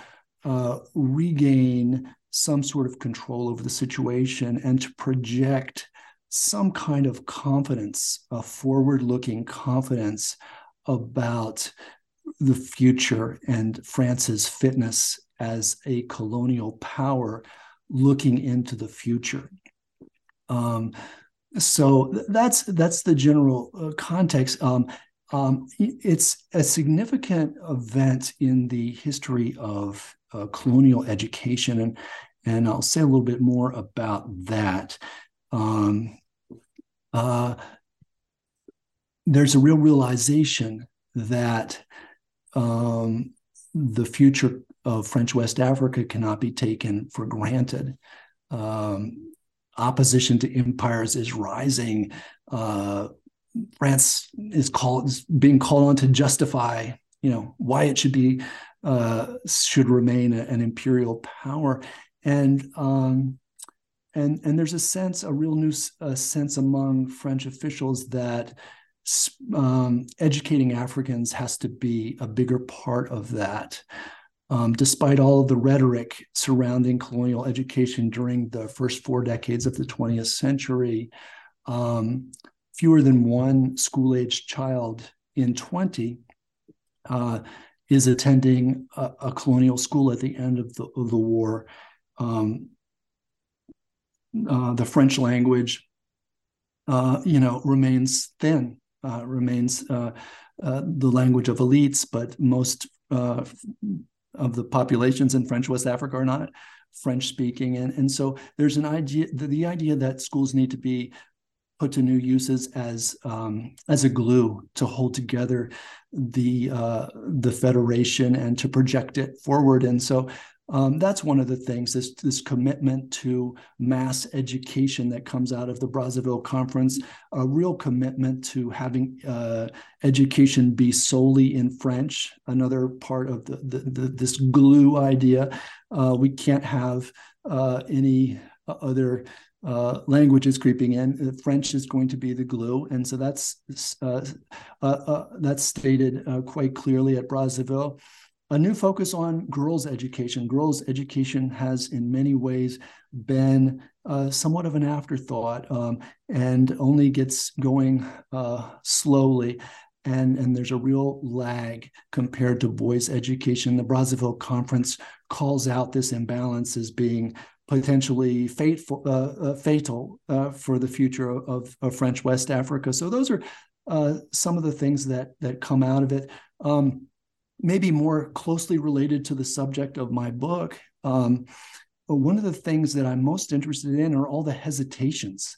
uh, regain some sort of control over the situation and to project some kind of confidence, a forward-looking confidence about the future and France's fitness as a colonial power looking into the future. Um, so that's that's the general uh, context. Um, um, it's a significant event in the history of uh, colonial education, and and I'll say a little bit more about that. Um, uh, there's a real realization that um, the future of French West Africa cannot be taken for granted. Um, opposition to empires is rising. Uh, France is called is being called on to justify, you know, why it should be uh, should remain a, an imperial power, and um, and and there's a sense, a real new uh, sense among French officials that um, educating Africans has to be a bigger part of that. Um, despite all of the rhetoric surrounding colonial education during the first four decades of the 20th century, um, fewer than one school aged child in 20 uh, is attending a, a, colonial school at the end of the, of the war. Um, uh, the French language, uh, you know, remains thin uh, remains uh, uh, the language of elites, but most of the populations in French West Africa are not French speaking. And, and so there's an idea, the, the idea that schools need to be put to new uses as um, as a glue to hold together the uh, the federation and to project it forward. And so um, that's one of the things this this commitment to mass education that comes out of the Brazzaville conference, a real commitment to having uh, education be solely in French. Another part of the, the, the this glue idea. Uh, we can't have uh, any other uh, languages creeping in. French is going to be the glue, and so that's uh, uh, uh that's stated quite clearly at Brazzaville a new focus on girls' education. Girls' education has, in many ways, been uh, somewhat of an afterthought um, and only gets going uh, slowly. And, and there's a real lag compared to boys' education. The Brazzaville Conference calls out this imbalance as being potentially fateful, uh, uh fatal uh, for the future of, of, French West Africa. So those are uh, some of the things that that come out of it. Um, maybe more closely related to the subject of my book, um, one of the things that I'm most interested in are all the hesitations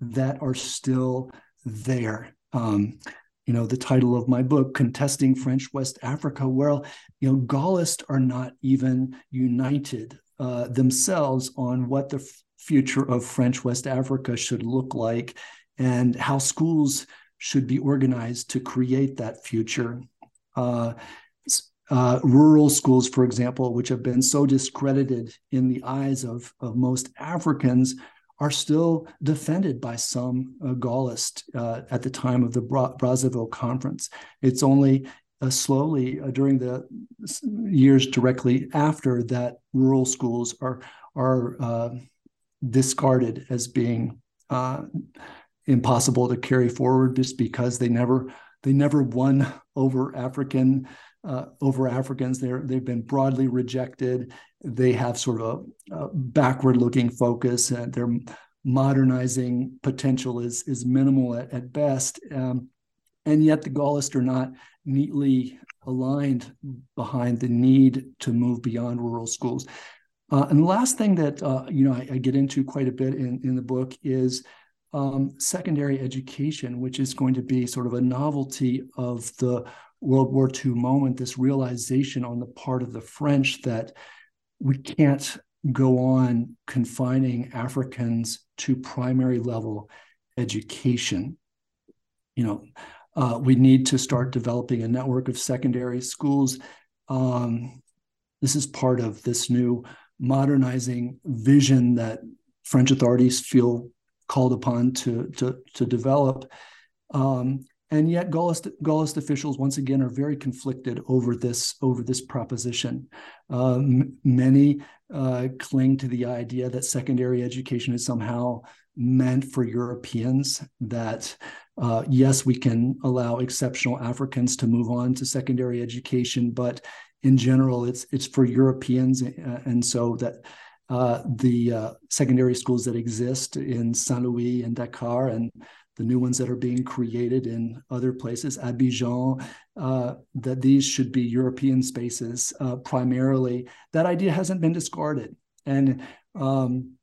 that are still there. Um, you know, the title of my book, Contesting French West Africa, well, you know, Gaullists are not even united uh, themselves on what the f- future of French West Africa should look like and how schools should be organized to create that future. Uh, uh, rural schools, for example, which have been so discredited in the eyes of, of most Africans, are still defended by some uh, Gaullists uh, at the time of the Bra- Brazzaville Conference. It's only uh, slowly uh, during the years directly after that rural schools are are discarded as being impossible to carry forward just because they never they never won over African uh, over Africans. They're, they've been broadly rejected, they have sort of a, a backward-looking focus, and their modernizing potential is is minimal at, at best. Um, and yet, the Gaullists are not neatly aligned behind the need to move beyond rural schools. Uh, and the last thing that uh, you know I, I, get into quite a bit in, in the book is um, secondary education, which is going to be sort of a novelty of the World War II moment. This realization on the part of the French that we can't go on confining Africans to primary level education. You know, uh, we need to start developing a network of secondary schools. Um, this is part of this new modernizing vision that French authorities feel called upon to, to, to develop. Um, and yet Gaullist, Gaullist officials once again are very conflicted over this over this proposition. Um, many uh, cling to the idea that secondary education is somehow meant for Europeans. That uh, yes, we can allow exceptional Africans to move on to secondary education, but in general, it's it's for Europeans, and so that uh, the uh, secondary schools that exist in Saint Louis and Dakar and the new ones that are being created in other places, Abidjan, uh, that these should be European spaces uh, primarily. That idea hasn't been discarded. And um,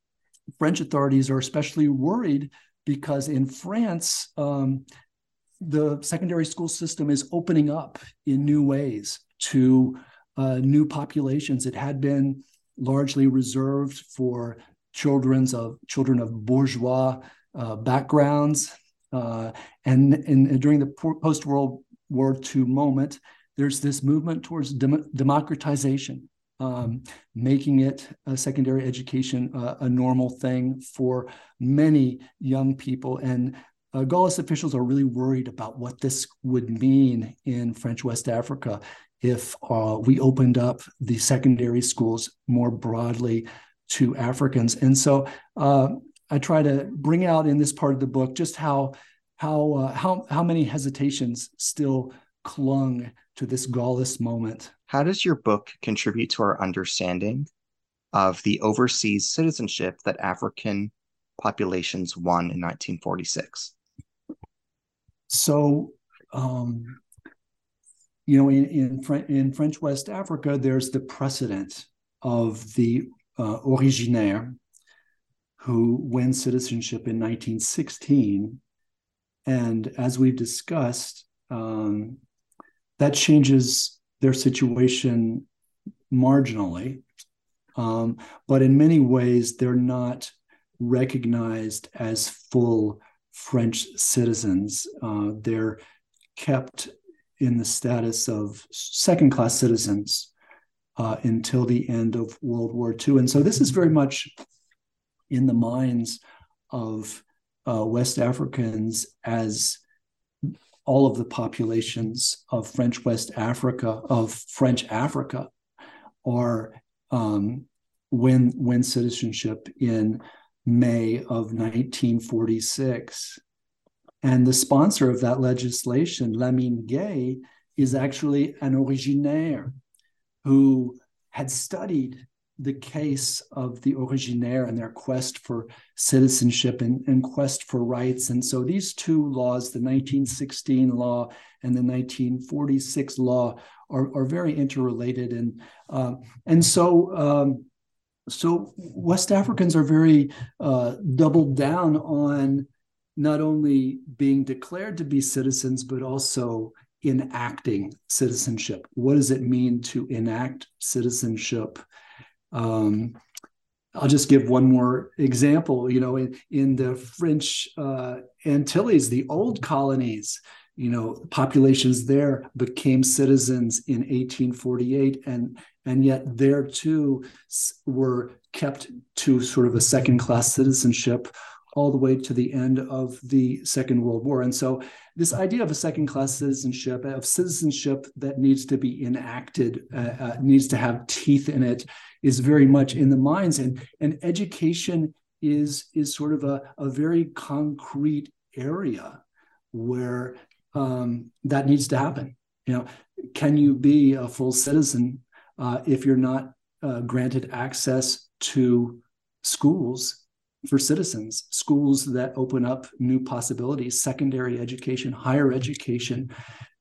French authorities are especially worried because in France, um, the secondary school system is opening up in new ways to uh, new populations. It had been largely reserved for children's of children of bourgeois uh, backgrounds. Uh, and, during the post World War II moment, there's this movement towards dem- democratization, um, making it a secondary education uh, a normal thing for many young people. And uh, officials are really worried about what this would mean in French West Africa if uh, we opened up the secondary schools more broadly to Africans. And so uh, I try to bring out in this part of the book just how how uh, how how many hesitations still clung to this Gaullist moment. How does your book contribute to our understanding of the overseas citizenship that African populations won in 1946? So, um, you know, in in, in French West Africa, there's the precedent of the uh, originaire who win citizenship in 1916. And as we've discussed, um, that changes their situation marginally. Um, but in many ways, they're not recognized as full French citizens. Uh, they're kept in the status of second class citizens uh, until the end of World War II. And so this is very much in the minds of uh, West Africans as all of the populations of French West Africa, of French Africa, are um, when when citizenship in May of 1946. And the sponsor of that legislation, Lamine Guèye, is actually an originaire who had studied the case of the originaire and their quest for citizenship and, and, quest for rights. And so these two laws, the 1916 law and the 1946 law, are, are very interrelated. And uh, and so um, so West Africans are very uh, doubled down on not only being declared to be citizens, but also enacting citizenship. What does it mean to enact citizenship? Um, I'll just give one more example. You know, in, in the French uh, Antilles, the old colonies, you know, populations there became citizens in 1848, and and yet there too were kept to sort of a second class citizenship all the way to the end of the Second World War. And so, this idea of a second class citizenship, of citizenship that needs to be enacted, uh, uh, needs to have teeth in it, is very much in the minds. And, and education is, is sort of a, a very concrete area where um, that needs to happen. You know, can you be a full citizen uh, if you're not uh, granted access to schools for citizens, schools that open up new possibilities, secondary education, higher education.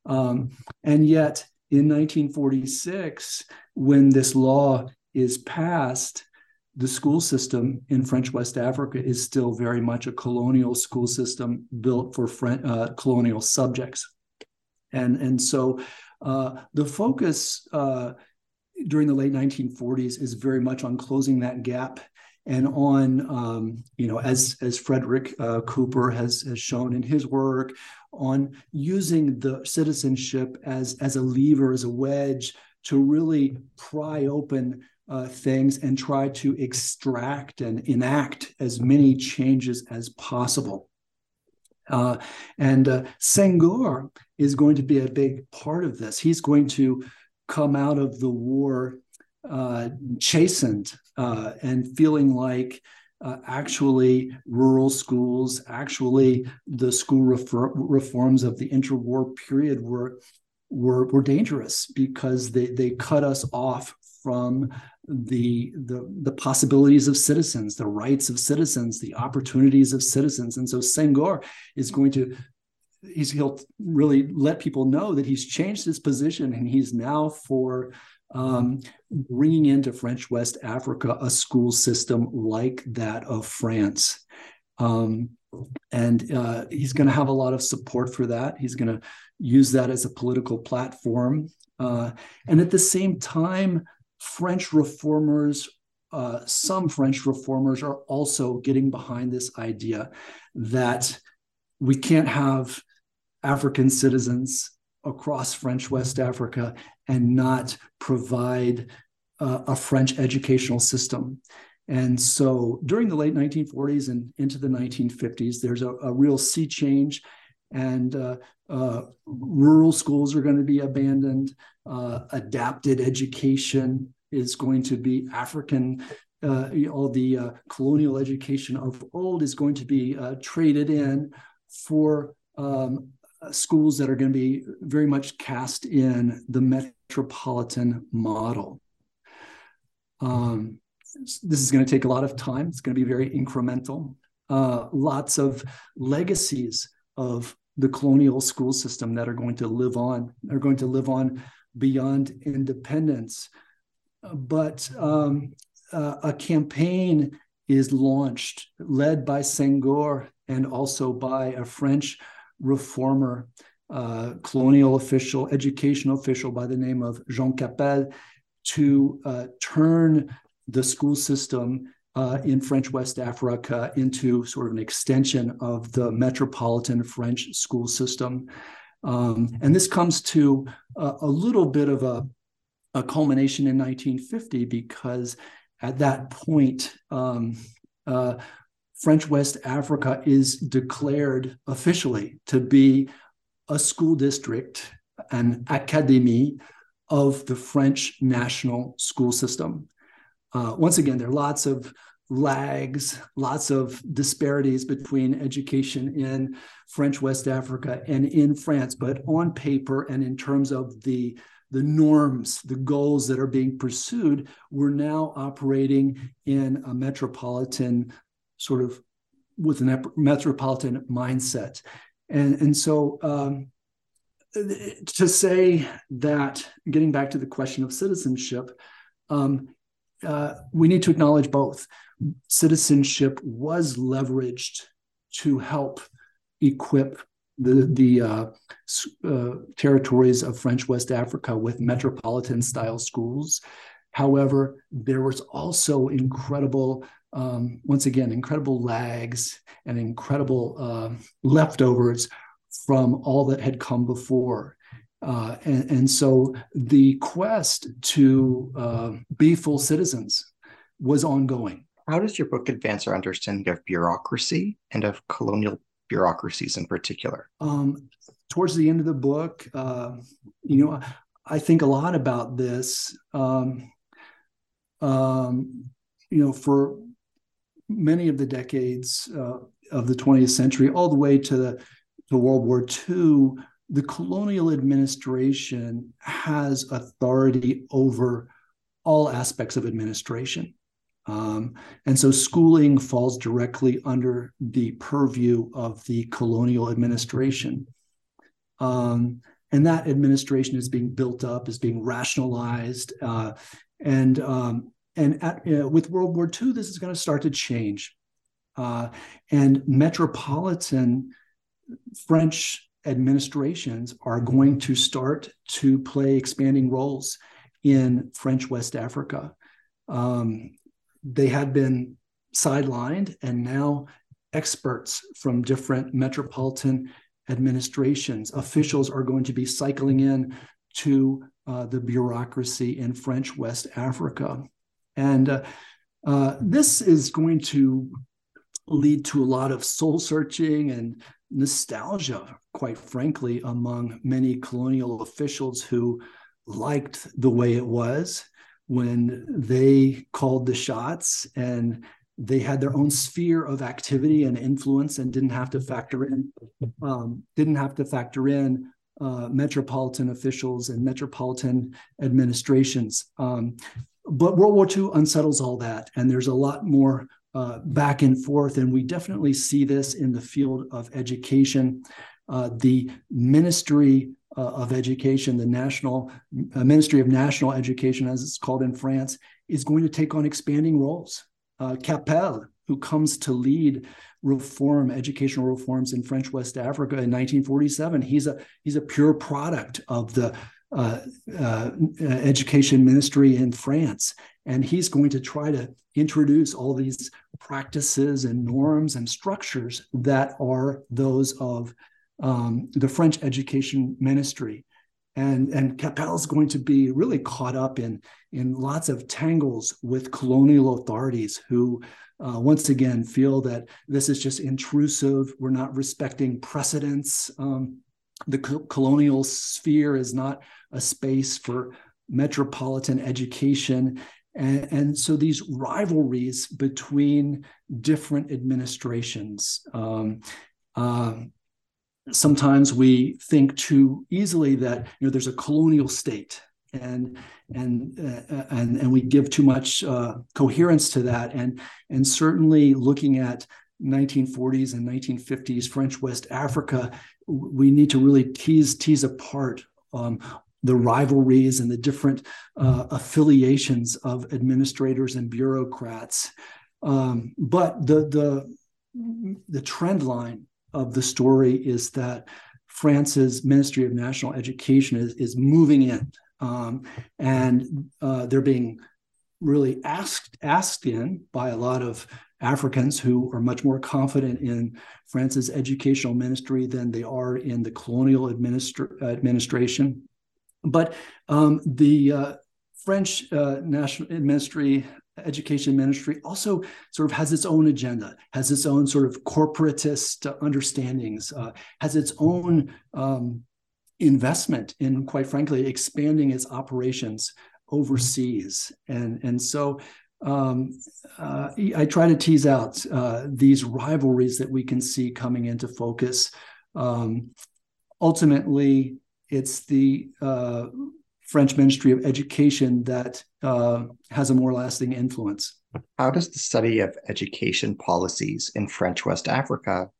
Um, and yet, in 1946, when this law is passed, the school system in French West Africa is still very much a colonial school system built for French, uh, colonial subjects. And, and so uh, the focus uh, during the late 1940s is very much on closing that gap and on um, you know as as Frederick uh, Cooper has has shown in his work on using the citizenship as as a lever as a wedge to really pry open uh, things and try to extract and enact as many changes as possible. Uh, and uh, Senghor is going to be a big part of this. He's going to come out of the war uh, chastened uh, and feeling like uh, actually rural schools, actually the school refer- reforms of the interwar period were were, were dangerous because they, they cut us off from the, the the possibilities of citizens, the rights of citizens, the opportunities of citizens. And so Senghor is going to he's he'll really let people know that he's changed his position and he's now for um, bringing into French West Africa a school system like that of France. Um, and uh, he's going to have a lot of support for that. He's going to use that as a political platform. Uh, and at the same time, French reformers, uh, some French reformers are also getting behind this idea that we can't have African citizens across French West Africa and not provide uh, a French educational system. And so during the late 1940s and into the 1950s, there's a, a real sea change, and uh, uh, rural schools are going to be abandoned. Uh, adapted education is going to be African. Uh, all the uh, colonial education of old is going to be traded in for um, uh, schools that are going to be very much cast in the metropolitan model. Um, this is going to take a lot of time. It's going to be very incremental. Uh, lots of legacies of the colonial school system that are going to live on, are going to live on beyond independence. But um, uh, a campaign is launched, led by Senghor and also by a French reformer, uh, colonial official, educational official by the name of Jean Capelle to uh, turn the school system uh, in French West Africa into sort of an extension of the metropolitan French school system. Um, and this comes to a, a little bit of a, a, culmination in 1950 because at that point, um, uh, French West Africa is declared officially to be a school district, an academy of the French national school system. Uh, once again, there are lots of lags, lots of disparities between education in French West Africa and in France, but on paper and in terms of the the norms, the goals that are being pursued, we're now operating in a metropolitan sort of with a metropolitan mindset. And, and so um, to say that, getting back to the question of citizenship, um, uh, we need to acknowledge both. Citizenship was leveraged to help equip the the uh, uh, territories of French West Africa with metropolitan style schools. However, there was also incredible um, once again, incredible lags and incredible uh, leftovers from all that had come before. Uh, and, and, so the quest to uh, be full citizens was ongoing. How does your book advance our understanding of bureaucracy and of colonial bureaucracies in particular? Um, towards the end of the book, uh, you know, I think a lot about this. Um, um, you know, for many of the decades uh, of the 20th century, all the way to, the, to World War II, the colonial administration has authority over all aspects of administration. Um, and so schooling falls directly under the purview of the colonial administration. Um, and that administration is being built up, is being rationalized. Uh, and um, and at, uh, with World War II, this is going to start to change. Uh, and metropolitan French administrations are going to start to play expanding roles in French West Africa. Um, they had been sidelined, and now experts from different metropolitan administrations, officials are going to be cycling in to uh, the bureaucracy in French West Africa. And uh, uh, this is going to lead to a lot of soul searching and nostalgia, quite frankly, among many colonial officials who liked the way it was when they called the shots and they had their own sphere of activity and influence and didn't have to factor in um, didn't have to factor in uh, metropolitan officials and metropolitan administrations. Um, but World War II unsettles all that, and there's a lot more uh, back and forth. And we definitely see this in the field of education. Uh, the Ministry uh, of Education, the National uh, Ministry of National Education, as it's called in France, is going to take on expanding roles. Uh, Capelle, who comes to lead reform, educational reforms in French West Africa in 1947, he's a he's a pure product of the uh, uh, education ministry in France. And he's going to try to introduce all these practices and norms and structures that are those of um, the French education ministry. And, and Capelle is going to be really caught up in, in lots of tangles with colonial authorities who, uh, once again, feel that this is just intrusive. We're not respecting precedents. Um, the co- colonial sphere is not a space for metropolitan education. And, and so these rivalries between different administrations. Um, uh, sometimes we think too easily that you know there's a colonial state and and uh, and and we give too much uh, coherence to that and and certainly looking at 1940s and 1950s French West Africa we need to really tease tease apart um, the rivalries and the different uh, affiliations of administrators and bureaucrats. Um, but the the the trend line of the story is that France's Ministry of National Education is, is moving in, um, and uh, they're being really asked asked in by a lot of Africans who are much more confident in France's educational ministry than they are in the colonial administra- administration. But um, the uh, French uh, national ministry, education ministry, also sort of has its own agenda, has its own sort of corporatist understandings, uh, has its own um, investment in, quite frankly, expanding its operations overseas, and and so um, uh, I try to tease out uh, these rivalries that we can see coming into focus. Um, ultimately, it's the uh, French Ministry of Education that uh, has a more lasting influence. How does the study of education policies in French West Africa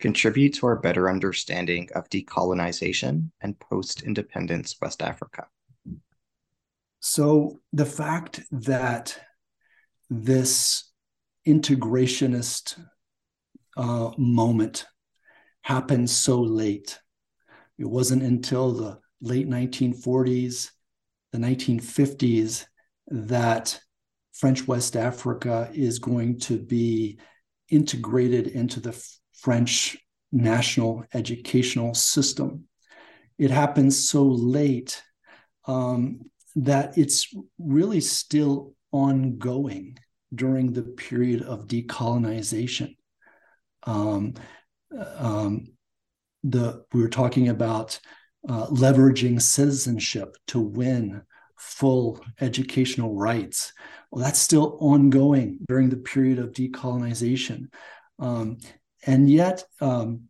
contribute to our better understanding of decolonization and post independence West Africa? So, the fact that this integrationist uh, moment happened so late. It wasn't until the late 1940s, the 1950s, that French West Africa is going to be integrated into the French national educational system. It happens so late um, that it's really still ongoing during the period of decolonization. Um, um, the we were talking about uh, leveraging citizenship to win full educational rights. Well, that's still ongoing during the period of decolonization, um, and yet, um,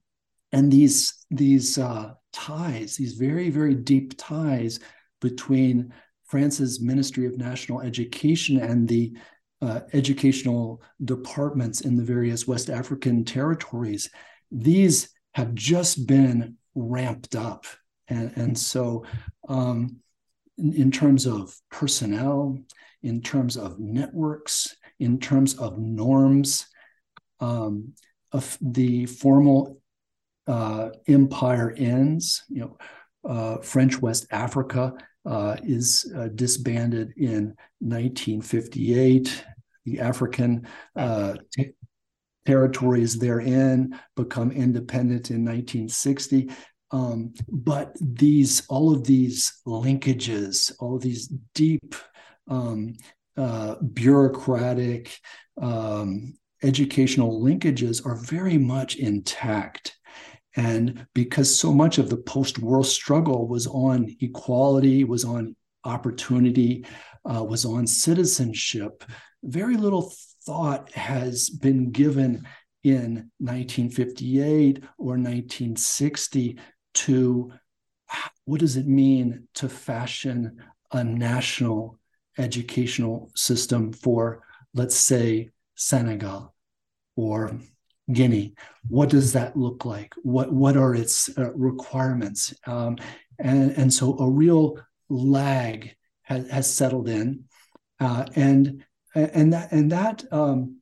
and these these uh, ties, these very very deep ties between France's Ministry of National Education and the uh, educational departments in the various West African territories, these have just been ramped up. And, and so, um, in, in terms of personnel, in terms of networks, in terms of norms, um, of the formal uh, empire ends. You know, uh, French West Africa uh, is uh, disbanded in 1958. The African uh, t- territories therein become independent in 1960. Um, but these, all of these linkages, all these deep um, uh, bureaucratic um, educational linkages are very much intact. And because so much of the post war struggle was on equality, was on opportunity, uh, was on citizenship, very little thought has been given in 1958 or 1960 to what does it mean to fashion a national educational system for, let's say, Senegal or Guinea. What does that look like? What what are its uh, requirements? Um, and and so a real lag has, has settled in, uh, and and that and that um,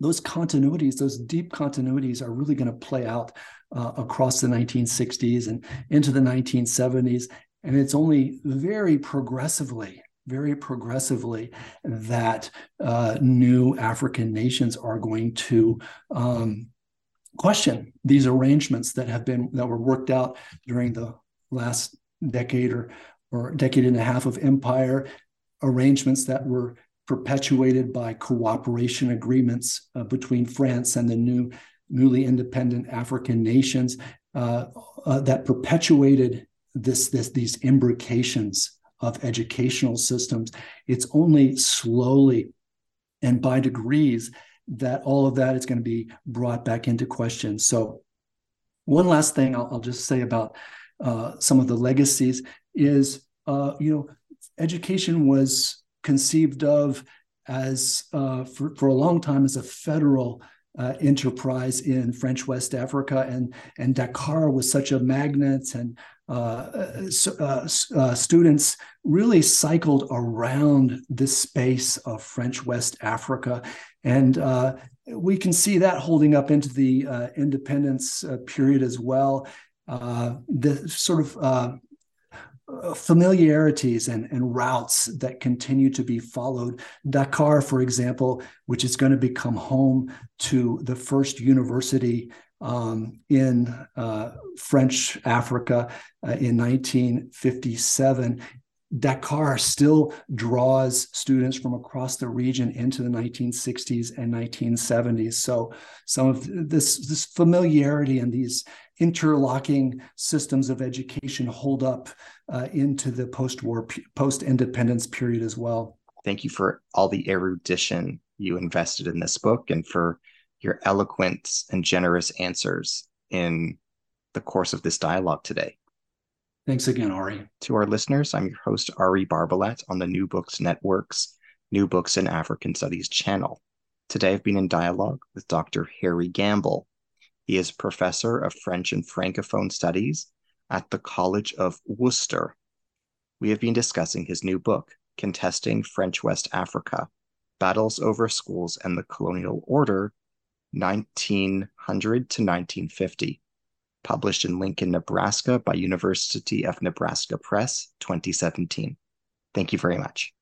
those continuities, those deep continuities, are really going to play out uh, across the 1960s and into the 1970s, and it's only very progressively very progressively that uh, new African nations are going to um, question these arrangements that have been that were worked out during the last decade or or decade and a half of empire arrangements that were perpetuated by cooperation agreements uh, between France and the new newly independent African nations uh, uh, that perpetuated this, this these imbrications of educational systems. It's only slowly and by degrees that all of that is going to be brought back into question. So, one last thing I'll, I'll just say about uh, some of the legacies is, uh, you know, education was conceived of as uh, for, for a long time as a federal uh, enterprise in French West Africa, and and Dakar was such a magnet, and uh, uh, uh, students really cycled around this space of French West Africa, and uh, we can see that holding up into the uh, independence period as well. the sort of familiarities and, and routes that continue to be followed. Dakar, for example, which is going to become home to the first university um, in uh, French Africa uh, in 1957. Dakar still draws students from across the region into the 1960s and 1970s. So some of this, this familiarity and these interlocking systems of education hold up uh, into the post-war, post-independence period as well. Thank you for all the erudition you invested in this book and for your eloquent and generous answers in the course of this dialogue today. Thanks again, Ari. To our listeners, I'm your host, Ari Barbalat, on the New Books Network's New Books in African Studies channel. Today, I've been in dialogue with Dr. Harry Gamble. He is professor of French and Francophone studies at the College of Wooster. We have been discussing his new book, Contesting French West Africa Battles Over Schools and the Colonial Order, 1900 to 1950 published in Lincoln, Nebraska by University of Nebraska Press, 2017. Thank you very much.